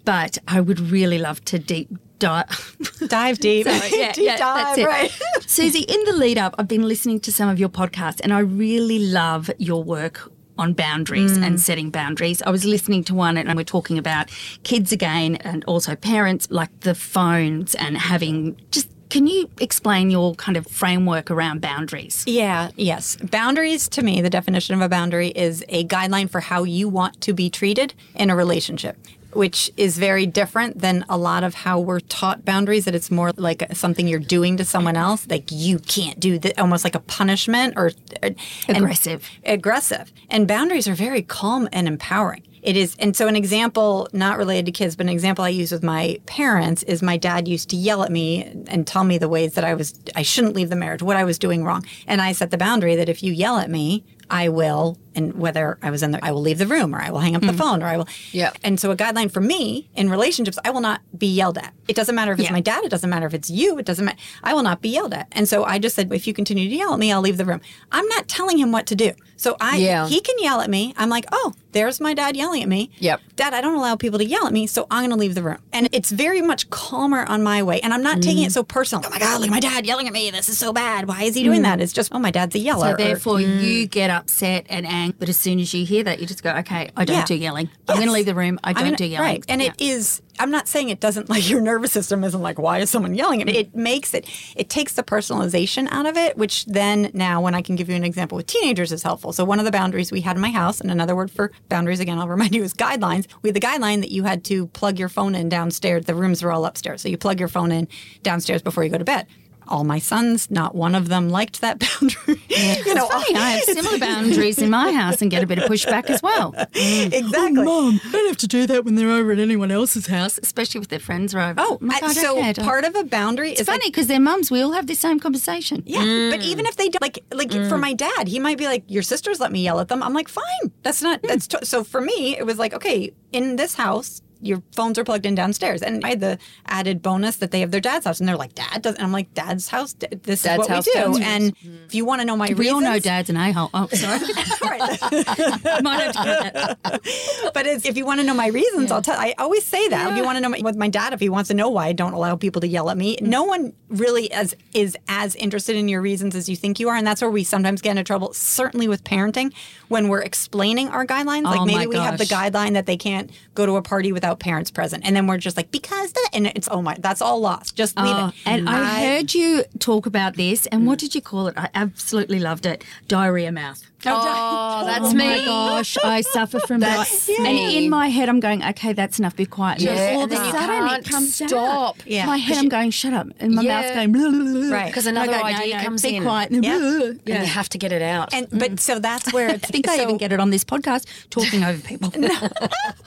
but I would really love to deep dive. Dive deep. Sorry, yeah, deep yeah, dive, that's it. right. Susie, in the lead up, I've been listening to some of your podcasts and I really love your work on boundaries mm. and setting boundaries. I was listening to one and we're talking about kids again and also parents, like the phones and having just. Can you explain your kind of framework around boundaries? Yeah, yes. Boundaries to me, the definition of a boundary is a guideline for how you want to be treated in a relationship. Which is very different than a lot of how we're taught boundaries. That it's more like something you're doing to someone else, like you can't do that, almost like a punishment or uh, and- Aggressive. aggressive. And boundaries are very calm and empowering. It is, and so an example, not related to kids, but an example I use with my parents is my dad used to yell at me and tell me the ways that I was, I shouldn't leave the marriage, what I was doing wrong. And I set the boundary that if you yell at me, I will, and whether I was in there, I will leave the room or I will hang up the mm-hmm. phone or I will. Yeah. And so a guideline for me in relationships, I will not be yelled at. It doesn't matter if it's Yeah. my dad, it doesn't matter if it's you, it doesn't matter. I will not be yelled at. And so I just said, if you continue to yell at me, I'll leave the room. I'm not telling him what to do. So I, Yeah. he can yell at me. I'm like, oh, there's my dad yelling at me. Yep. Dad, I don't allow people to yell at me, so I'm going to leave the room. And it's very much calmer on my way. And I'm not taking Mm. it so personal. Oh my God, look at my dad yelling at me. This is so bad. Why is he doing mm. that? It's just, oh, my dad's a yeller. So or- therefore, you mm. get upset and angry, but as soon as you hear that, you just go, "Okay, I don't Yeah. do yelling. I'm going to leave the room. I don't do yelling." Right. And Yeah. it is, I'm not saying it doesn't, like your nervous system isn't like, why is someone yelling at me? It makes it, it takes the personalization out of it, which then now, when I can give you an example with teenagers, is helpful. So one of the boundaries we had in my house, and another word for boundaries, again, I'll remind you, is guidelines. We had the guideline that you had to plug your phone in downstairs. The rooms were all upstairs. So you plug your phone in downstairs before you go to bed. All my sons, not one of them liked that boundary. you know, Funny, I have similar boundaries in my house and get a bit of pushback as well. exactly. Oh, Mom, I don't have to do that when they're over at anyone else's house, especially if their friends are over. Oh, my I- God, so okay, I part of a boundary it's is funny because they're mums. We all have the same conversation. Yeah, but mm. even if they don't, like, like for mm. my dad, he might be like, "Your sisters let me yell at them." I'm like, "Fine, that's not mm. that's." To-. So for me, it was like, okay, in this house, your phones are plugged in downstairs, and I had the added bonus that they have their dad's house, and they're like, "Dad doesn't." I'm like, "Dad's house. This Dad's is what we do." downstairs. And if you want to know my We reasons, all know dad's an a-hole. Oh, sorry. Right. Might have to cut that. but it's, if you want to know my reasons, I'll tell. I always say that. If you want to know my, with my dad, if he wants to know why I don't allow people to yell at me, no one really as is as interested in your reasons as you think you are, and that's where we sometimes get into trouble. Certainly with parenting, when we're explaining our guidelines, like Oh, my maybe we have the guideline that they can't go to a party without parents present, and then we're just like because the, and it's oh my, that's all lost. Just leave Oh, it. and I, heard you talk about this, and what did you call it? I absolutely loved it. Diarrhea mouth. Oh, oh that's oh me. my gosh, I suffer from that. And in my head, I'm going, okay, that's enough. Be quiet. Yeah, And all and of then a you sudden, can't it comes stop. Out. Yeah. My head, I'm going, shut up, and my Yeah. mouth's going, blah, blah, blah. Right. Because another go, idea no, comes be in. quiet. And, Yeah. And you have to get it out. And but mm. so that's where it's, I think I so- even get it on this podcast, talking over people.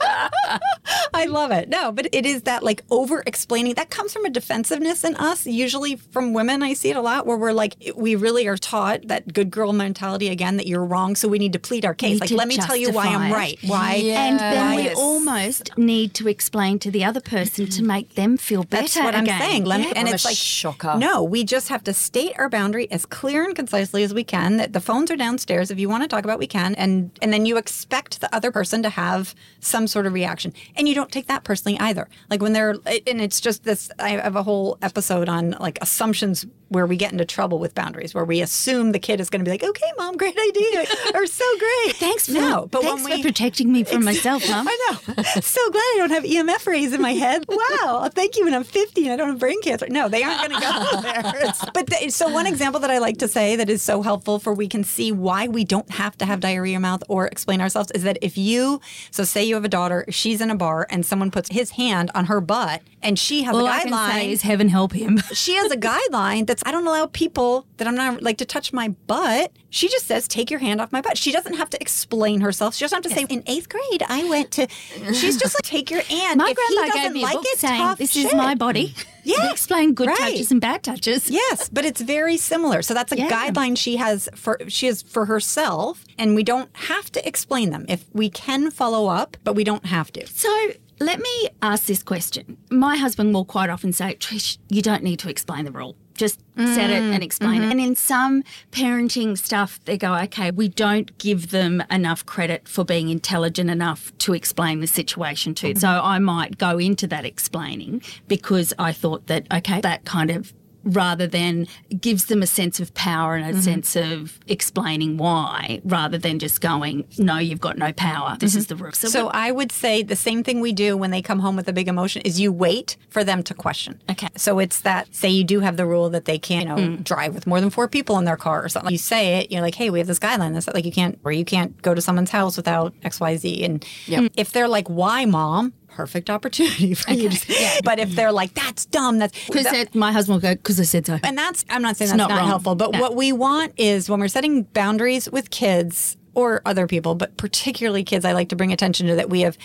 I love it. No, but it is that like over explaining that comes from a defensiveness in us. Usually from women, I see it a lot where we're like, we really are taught that good girl mentality again, that you're wrong. So we need to plead our case. Like, let me tell you why justify I'm right. Why? And then we Yes. almost need to explain to the other person to make them feel better. That's what I'm saying. Let me, and What a it's like shocker. No, we just have to state our boundary as clear and concisely as we can. That the phones are downstairs. If you want to talk about, we can. And and then you expect the other person to have some sort of reaction, and you don't take that personally either. Like when they're and it's just this. I have a whole episode on like assumptions where we get into trouble with boundaries, where we assume the kid is going to be like, "Okay, mom, great idea," or "So great." Thanks for, no, but thanks when for protecting me from myself, mom." I know. so glad I don't have EMF rays in my head. Wow. Thank you. And I'm 50 and I don't have brain cancer. No, they aren't going to go there. It's- but th- so one example that I like to say that is so helpful for we can see why we don't have to have diarrhea mouth or explain ourselves is that if you, so say you have a daughter, she's in a bar and someone puts his hand on her butt and she has All a guideline is heaven help him. she has a guideline I don't allow people that I'm not like to touch my butt. She just says, take your hand off my butt. She doesn't have to explain herself. She doesn't have to say, in eighth grade, I went to. She's just like, take your hand. My if he grandma doesn't gave me a like book it, saying, "This shit. is my body." Yeah, explain good right. touches and bad touches. Yes, but it's very similar. So that's a Yeah. guideline she has for she has for herself, and we don't have to explain them. If we can follow up, but we don't have to. So let me ask this question. My husband will quite often say, Trish, you don't need to explain the rule. Just set it mm, and explain it. Mm-hmm. And in some parenting stuff, they go, okay, we don't give them enough credit for being intelligent enough to explain the situation to. So I might go into that explaining because I thought that, okay, that kind of rather than gives them a sense of power and a mm-hmm. sense of explaining why rather than just going no you've got no power this is mm-hmm. the rule So I would say the same thing we do when they come home with a big emotion is you wait for them to question. Okay. So it's that say you do have the rule that they can't, you know, mm. drive with more than four people in their car or something. You say it, you're like, hey, we have this guideline. This like you can't or you can't go to someone's house without X, Y, Z. And if they're like, why, mom? Perfect opportunity for you. To, But if they're like, that's dumb, that's because that- my husband will go because I said so and that's I'm not saying It's that's not not, helpful, but No. what we want is when we're setting boundaries with kids or other people, but particularly kids, I like to bring attention to that we have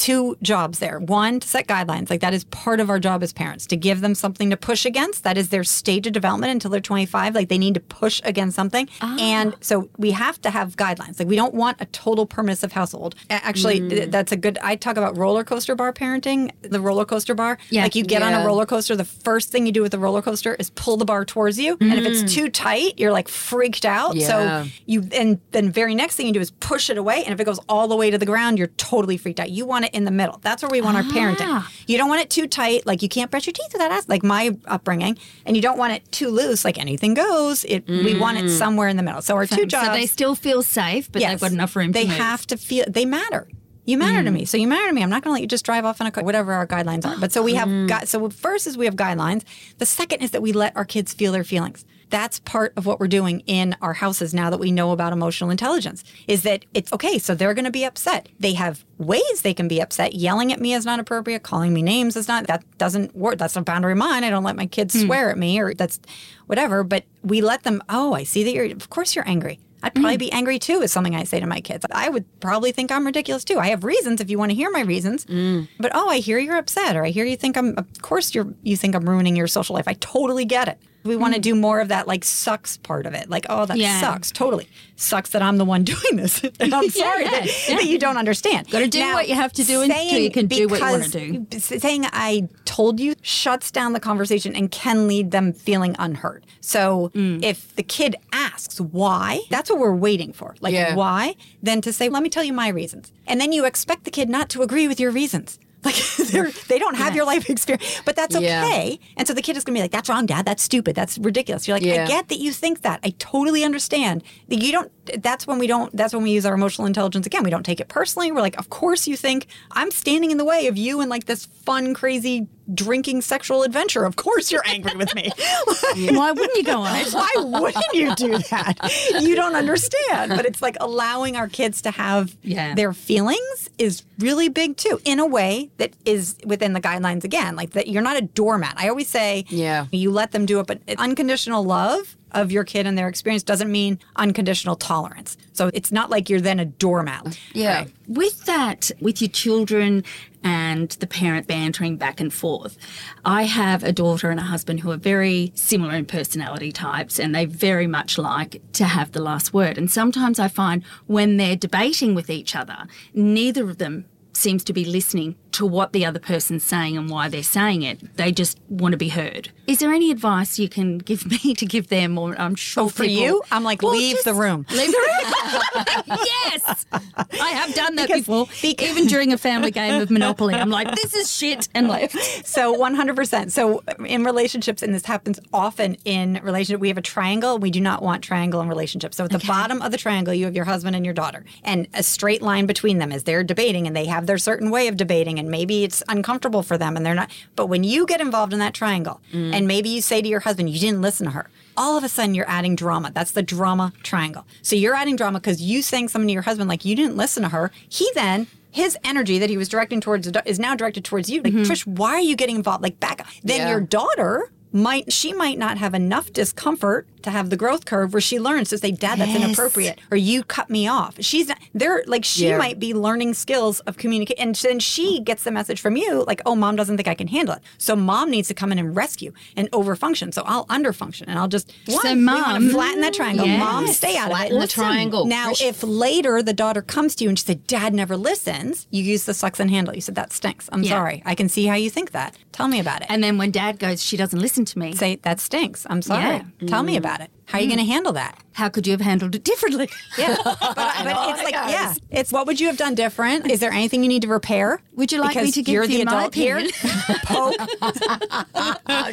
two jobs there. One, to set guidelines. Like that is part of our job as parents, to give them something to push against. That is their stage of development until they're 25. Like they need to push against something. Ah. And so we have to have guidelines. Like we don't want a total permissive household. Actually, Mm. th- that's a good, I talk about roller coaster bar parenting, the roller coaster bar. Yeah. Like you get on a roller coaster, the first thing you do with the roller coaster is pull the bar towards you. And if it's too tight, you're like freaked out. Yeah. So you and then very next thing you do is push it away. And if it goes all the way to the ground, you're totally freaked out. You want it in the middle. That's where we want our parenting. Ah. You don't want it too tight, like you can't brush your teeth with that ass, like my upbringing. And you don't want it too loose, like anything goes. It we want it mm. somewhere in the middle. So our two jobs so they still feel safe but they've got enough room they have to feel they matter. You matter to mm-hmm. me, so you matter to me. I'm not going to let you just drive off in a car, whatever our guidelines are. But so we have mm-hmm. got. So first is we have guidelines. The second is that we let our kids feel their feelings. That's part of what we're doing in our houses now that we know about emotional intelligence. Is that it's okay? So they're going to be upset. They have ways they can be upset. Yelling at me is not appropriate. Calling me names is not. That doesn't work. That's a boundary of mine. I don't let my kids hmm. swear at me or that's whatever. But we let them. Oh, I see that you're. Of course you're angry. I'd probably mm. be angry too is something I say to my kids. I would probably think I'm ridiculous too. I have reasons if you want to hear my reasons. Mm. But oh, I hear you're upset or I hear you think I'm of course you're you think I'm ruining your social life. I totally get it. We want to do more of that like sucks part of it. Like, oh, that Yeah. sucks. Totally. Sucks that I'm the one doing this. and I'm sorry that, yeah. that you don't understand. Gotta do what you have to do until you can do what you wanna do. Saying I told you shuts down the conversation and can lead them feeling unheard. So Mm. if the kid asks why, that's what we're waiting for. Like Yeah. why? Then to say, let me tell you my reasons. And then you expect the kid not to agree with your reasons. Like they're, they don't have your life experience, but that's Yeah. okay. And so the kid is going to be like, "That's wrong, Dad. That's stupid. That's ridiculous." You're like, Yeah. "I get that you think that. I totally understand." That You don't. That's when we don't. That's when we use our emotional intelligence again. We don't take it personally. We're like, "Of course you think I'm standing in the way of you and like this fun, crazy drinking sexual adventure. Of course you're angry with me. why wouldn't you go on it Why wouldn't you do that? You don't understand. But it's like allowing our kids to have Yeah. their feelings is really big too, in a way that is within the guidelines again. Like that you're not a doormat. I always say, Yeah. you let them do it, but unconditional love of your kid and their experience doesn't mean unconditional tolerance. So it's not like you're then a doormat. Yeah. with that, with your children and the parent bantering back and forth, I have a daughter and a husband who are very similar in personality types and they very much like to have the last word. And sometimes I find when they're debating with each other, neither of them seems to be listening to what the other person's saying and why they're saying it. They just want to be heard. Is there any advice you can give me to give them? Or I'm sure Oh, for people- you, I'm like, Well, leave the room. Leave the room. yes, I have done that Because- before. because- Even during a family game of Monopoly, I'm like, this is shit, and left. So 100%. So in relationships, and this happens often in relationship, we have a triangle. We do not want triangle in relationships. So at the bottom of the triangle, you have your husband and your daughter, and a straight line between them as they're debating, and they have their certain way of debating, and maybe it's uncomfortable for them, and they're not. But when you get involved in that triangle, mm. and maybe you say to your husband, you didn't listen to her. All of a sudden, you're adding drama. That's the drama triangle. So you're adding drama because you saying something to your husband like you didn't listen to her. He then his energy that he was directing towards is now directed towards you. Like, mm-hmm. Trish, why are you getting involved? Like, back. Then Yeah. your daughter might she might not have enough discomfort to have the growth curve where she learns to say, Dad, that's Yes. inappropriate, or you cut me off. She's not, they're like, she Yeah. might be learning skills of communicate. And then she gets the message from you, like, oh, mom doesn't think I can handle it. So mom needs to come in and rescue and overfunction. So I'll underfunction and I'll just, So one, want mom- to flatten that triangle. Yes. Mom, stay out of Flatten it. the triangle. Now, if later the daughter comes to you and she said, Dad never listens, you use the sucks and handle. You said, that stinks. I'm Yeah. sorry. I can see how you think that. Tell me about it. And then when dad goes, she doesn't listen to me. say, that stinks. I'm sorry. Yeah. Tell me about it. How are you hmm. going to handle that? How could you have handled it differently? Yeah. but, but it's like, yeah. It's what would you have done different? Is there anything you need to repair? Would you like me to give you're you the adult here?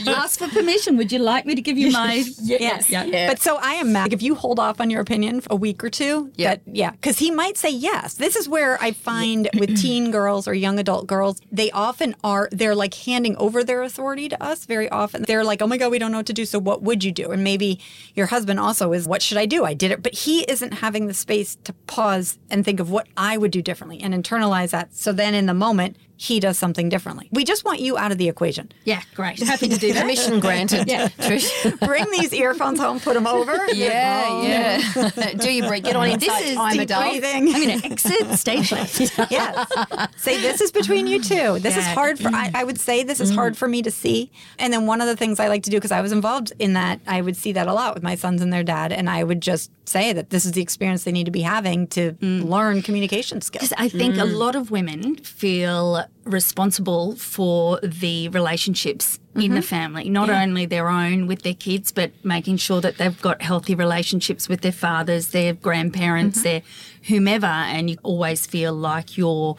Ask for permission. Would you like me to give you my? Yes. Yeah. But so I am mad. Like if you hold off on your opinion for a week or two, Yeah. that, yeah, because he might say yes. This is where I find with teen girls or young adult girls, they often are, they're like handing over their authority to us very often. They're like, oh my God, we don't know what to do. So what would you do? And maybe your husband also is, what should I do? I did it. But he isn't having the space to pause and think of what I would do differently and internalize that. So then in the moment, he does something differently. We just want you out of the equation. Yeah, great. Happy to do that. Permission granted. yeah. Trish. Bring these earphones home, put them over. Yeah, oh. yeah. Do you break? Get on inside. This is I'm deep adult. breathing. I'm going to exit stage left. yes. Say this is between you two. This is hard for. I, I would say this is hard mm. for me to see. And then one of the things I like to do because I was involved in that, I would see that a lot with my sons and their dad, and I would just say that this is the experience they need to be having to mm. learn communication skills. Because I think a mm. lot of women feel responsible for the relationships in the mm-hmm. family, not only their own with their kids, but making sure that they've got healthy relationships with their fathers, their grandparents, mm-hmm. their whomever. And you always feel like you're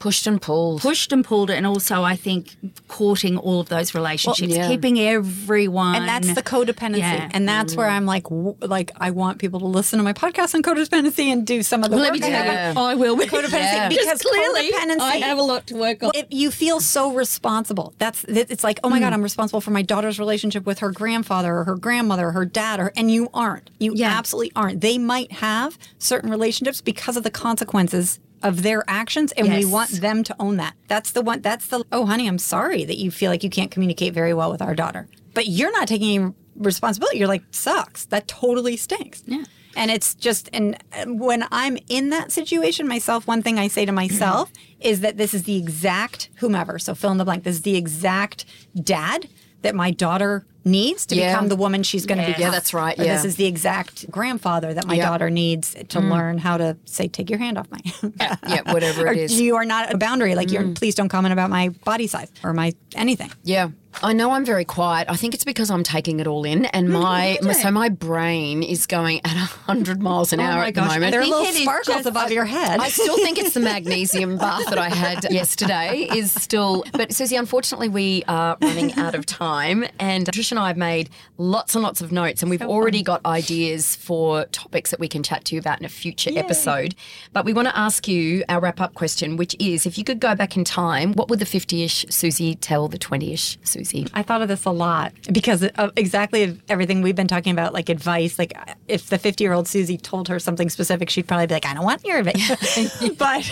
Pushed and pulled. pushed and pulled. And also, I think courting all of those relationships, yeah. keeping everyone. and that's the codependency, Yeah. and that's where I'm like, w- like I want people to listen to my podcast on codependency and do some of the Let work me I tell you, I will be. codependency Yeah. because Because clearly, codependency. I have a lot to work on. if you feel so responsible that's it's like oh my hmm. god i'm responsible for my daughter's relationship with her grandfather or her grandmother or her dad or and you aren't you Yeah. absolutely aren't they might have certain relationships because of the consequences of their actions and we want them to own that. That's the one that's the oh honey i'm sorry that you feel like you can't communicate very well with our daughter. But you're not taking any responsibility. You're like sucks. That totally stinks. Yeah. And it's just and when i'm in that situation myself one thing i say to myself is that this is the exact whomever so fill in the blank this is the exact dad that my daughter needs to Yeah. become the woman she's going to Yeah. become. Yeah, that's right, yeah. this is the exact grandfather that my Yeah. daughter needs to mm. learn how to say, "Take your hand off my." Yeah, whatever it is. you are not a boundary. Like you're. Mm. Please don't comment about my body size or my anything. Yeah. I know I'm very quiet. I think it's because I'm taking it all in, and hmm, my, my so my brain is going at hundred miles an oh hour my at the gosh, moment. There are little sparkles just- above your head. I still think it's the magnesium bath that I had yesterday is still. But Susie, unfortunately, we are running out of time, and Trish and I have made lots and lots of notes, and we've already got ideas for topics that we can chat to you about in a future episode. But we want to ask you our wrap up question, which is: if you could go back in time, what would the fifty-ish Susie tell the twenty-ish Susie? I thought of this a lot because of exactly everything we've been talking about, like advice. Like if the 50 year old Susie told her something specific, she'd probably be like, I don't want your advice. but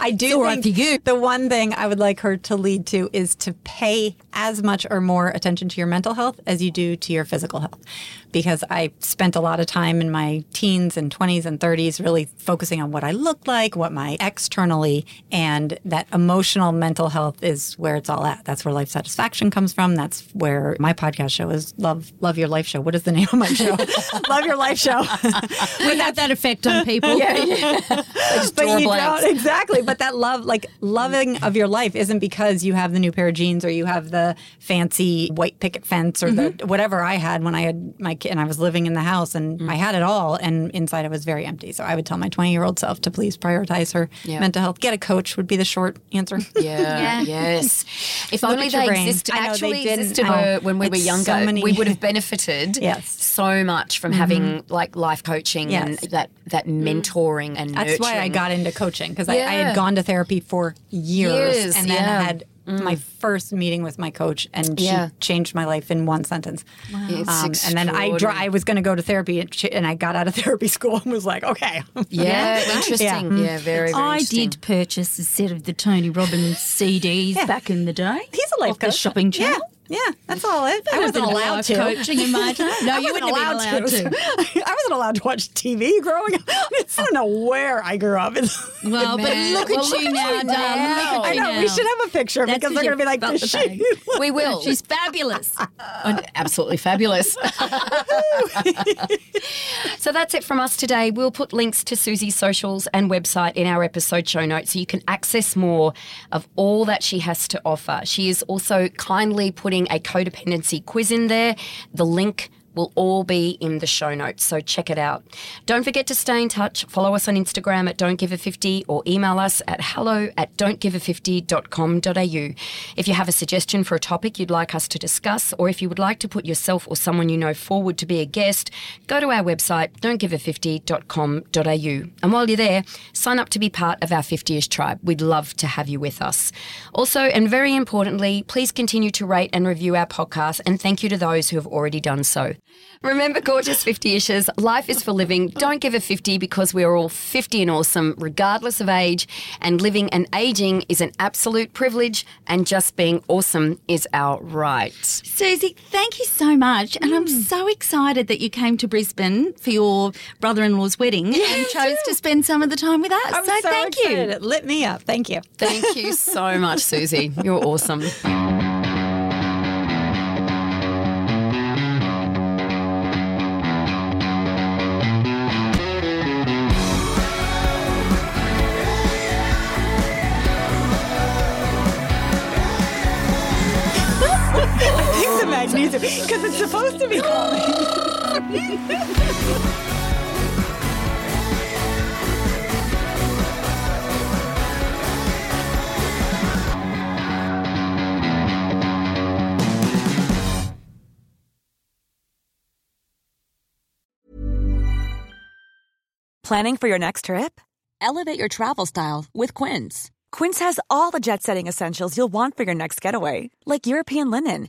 I do right think the one thing I would like her to lead to is to pay as much or more attention to your mental health as you do to your physical health. Because I spent a lot of time in my teens and 20s and 30s really focusing on what I looked like, what my externally, and that emotional mental health is where it's all at. That's where life satisfaction comes from. That's where my podcast show is Love Love Your Life Show. What is the name of my show? Love Your Life Show. we have that effect on people. yeah, yeah. but you blanks. don't exactly. But that love, like loving of your life, isn't because you have the new pair of jeans or you have the fancy white picket fence or Mm-hmm. the whatever I had when I had my kid and I was living in the house and Mm. I had it all and inside I was very empty. So I would tell my twenty year old self to please prioritize her Yeah. mental health. Get a coach would be the short answer. Yeah, yes. If Look only they brain. existed, I know they actually didn't. existed know. when we were It's so younger, many- we would have benefited Yes. Mm-hmm. so much from having like life coaching and Yes. Mm. that that mentoring and That's why I got into coaching because I, I had gone to therapy for years, Years, and then yeah. I had my first meeting with my coach, and Yeah. she changed my life in one sentence. It's Um, and then I dri- extraordinary. I was going to go to therapy, and, she, and I got out of therapy school and was like, okay, Yeah, interesting. Yeah, very, very I interesting. did purchase a set of the Tony Robbins CDs back in the day. He's a life Off the coach. shopping channel. Yeah, that's all it. I wasn't allowed to. coaching in my time. No, you wouldn't have been allowed to. I wasn't allowed to watch TV growing up. I don't know where I grew up. Well, but look at you now, you now. I know. We should have a picture That's because they're going to be like, felt "Does the she?" We will. She's fabulous. Oh, Absolutely fabulous. so that's it from us today. We'll put links to Susie's socials and website in our episode show notes so you can access more of all that she has to offer. She is also kindly putting a codependency quiz in there. The link will all be in the show notes, so check it out. Don't forget to stay in touch. Follow us on Instagram at Don't Give a 50 or email us at hello at don'tgive50.com.au. If you have a suggestion for a topic you'd like us to discuss, or if you would like to put yourself or someone you know forward to be a guest, go to our website, don'tgive50.com.au. And while you're there, sign up to be part of our 50ish tribe. We'd love to have you with us. Also, and very importantly, please continue to rate and review our podcast, and thank you to those who have already done so. Remember, gorgeous 50ishers, life is for living. Don't give a 50 because we are all 50 and awesome, regardless of age. And living and aging is an absolute privilege, and just being awesome is our right. Susie, thank you so much. And I'm mm. so excited that you came to Brisbane for your brother in law's wedding and chose to spend some of the time with us. I'm so, so thank excited. you. It lit me up. Thank you. Thank you so much, Susie. You're awesome. magnesium because it's supposed to be calming. Planning for your next trip? Elevate your travel style with Quince. Quince has all the jet setting essentials you'll want for your next getaway, like European linen,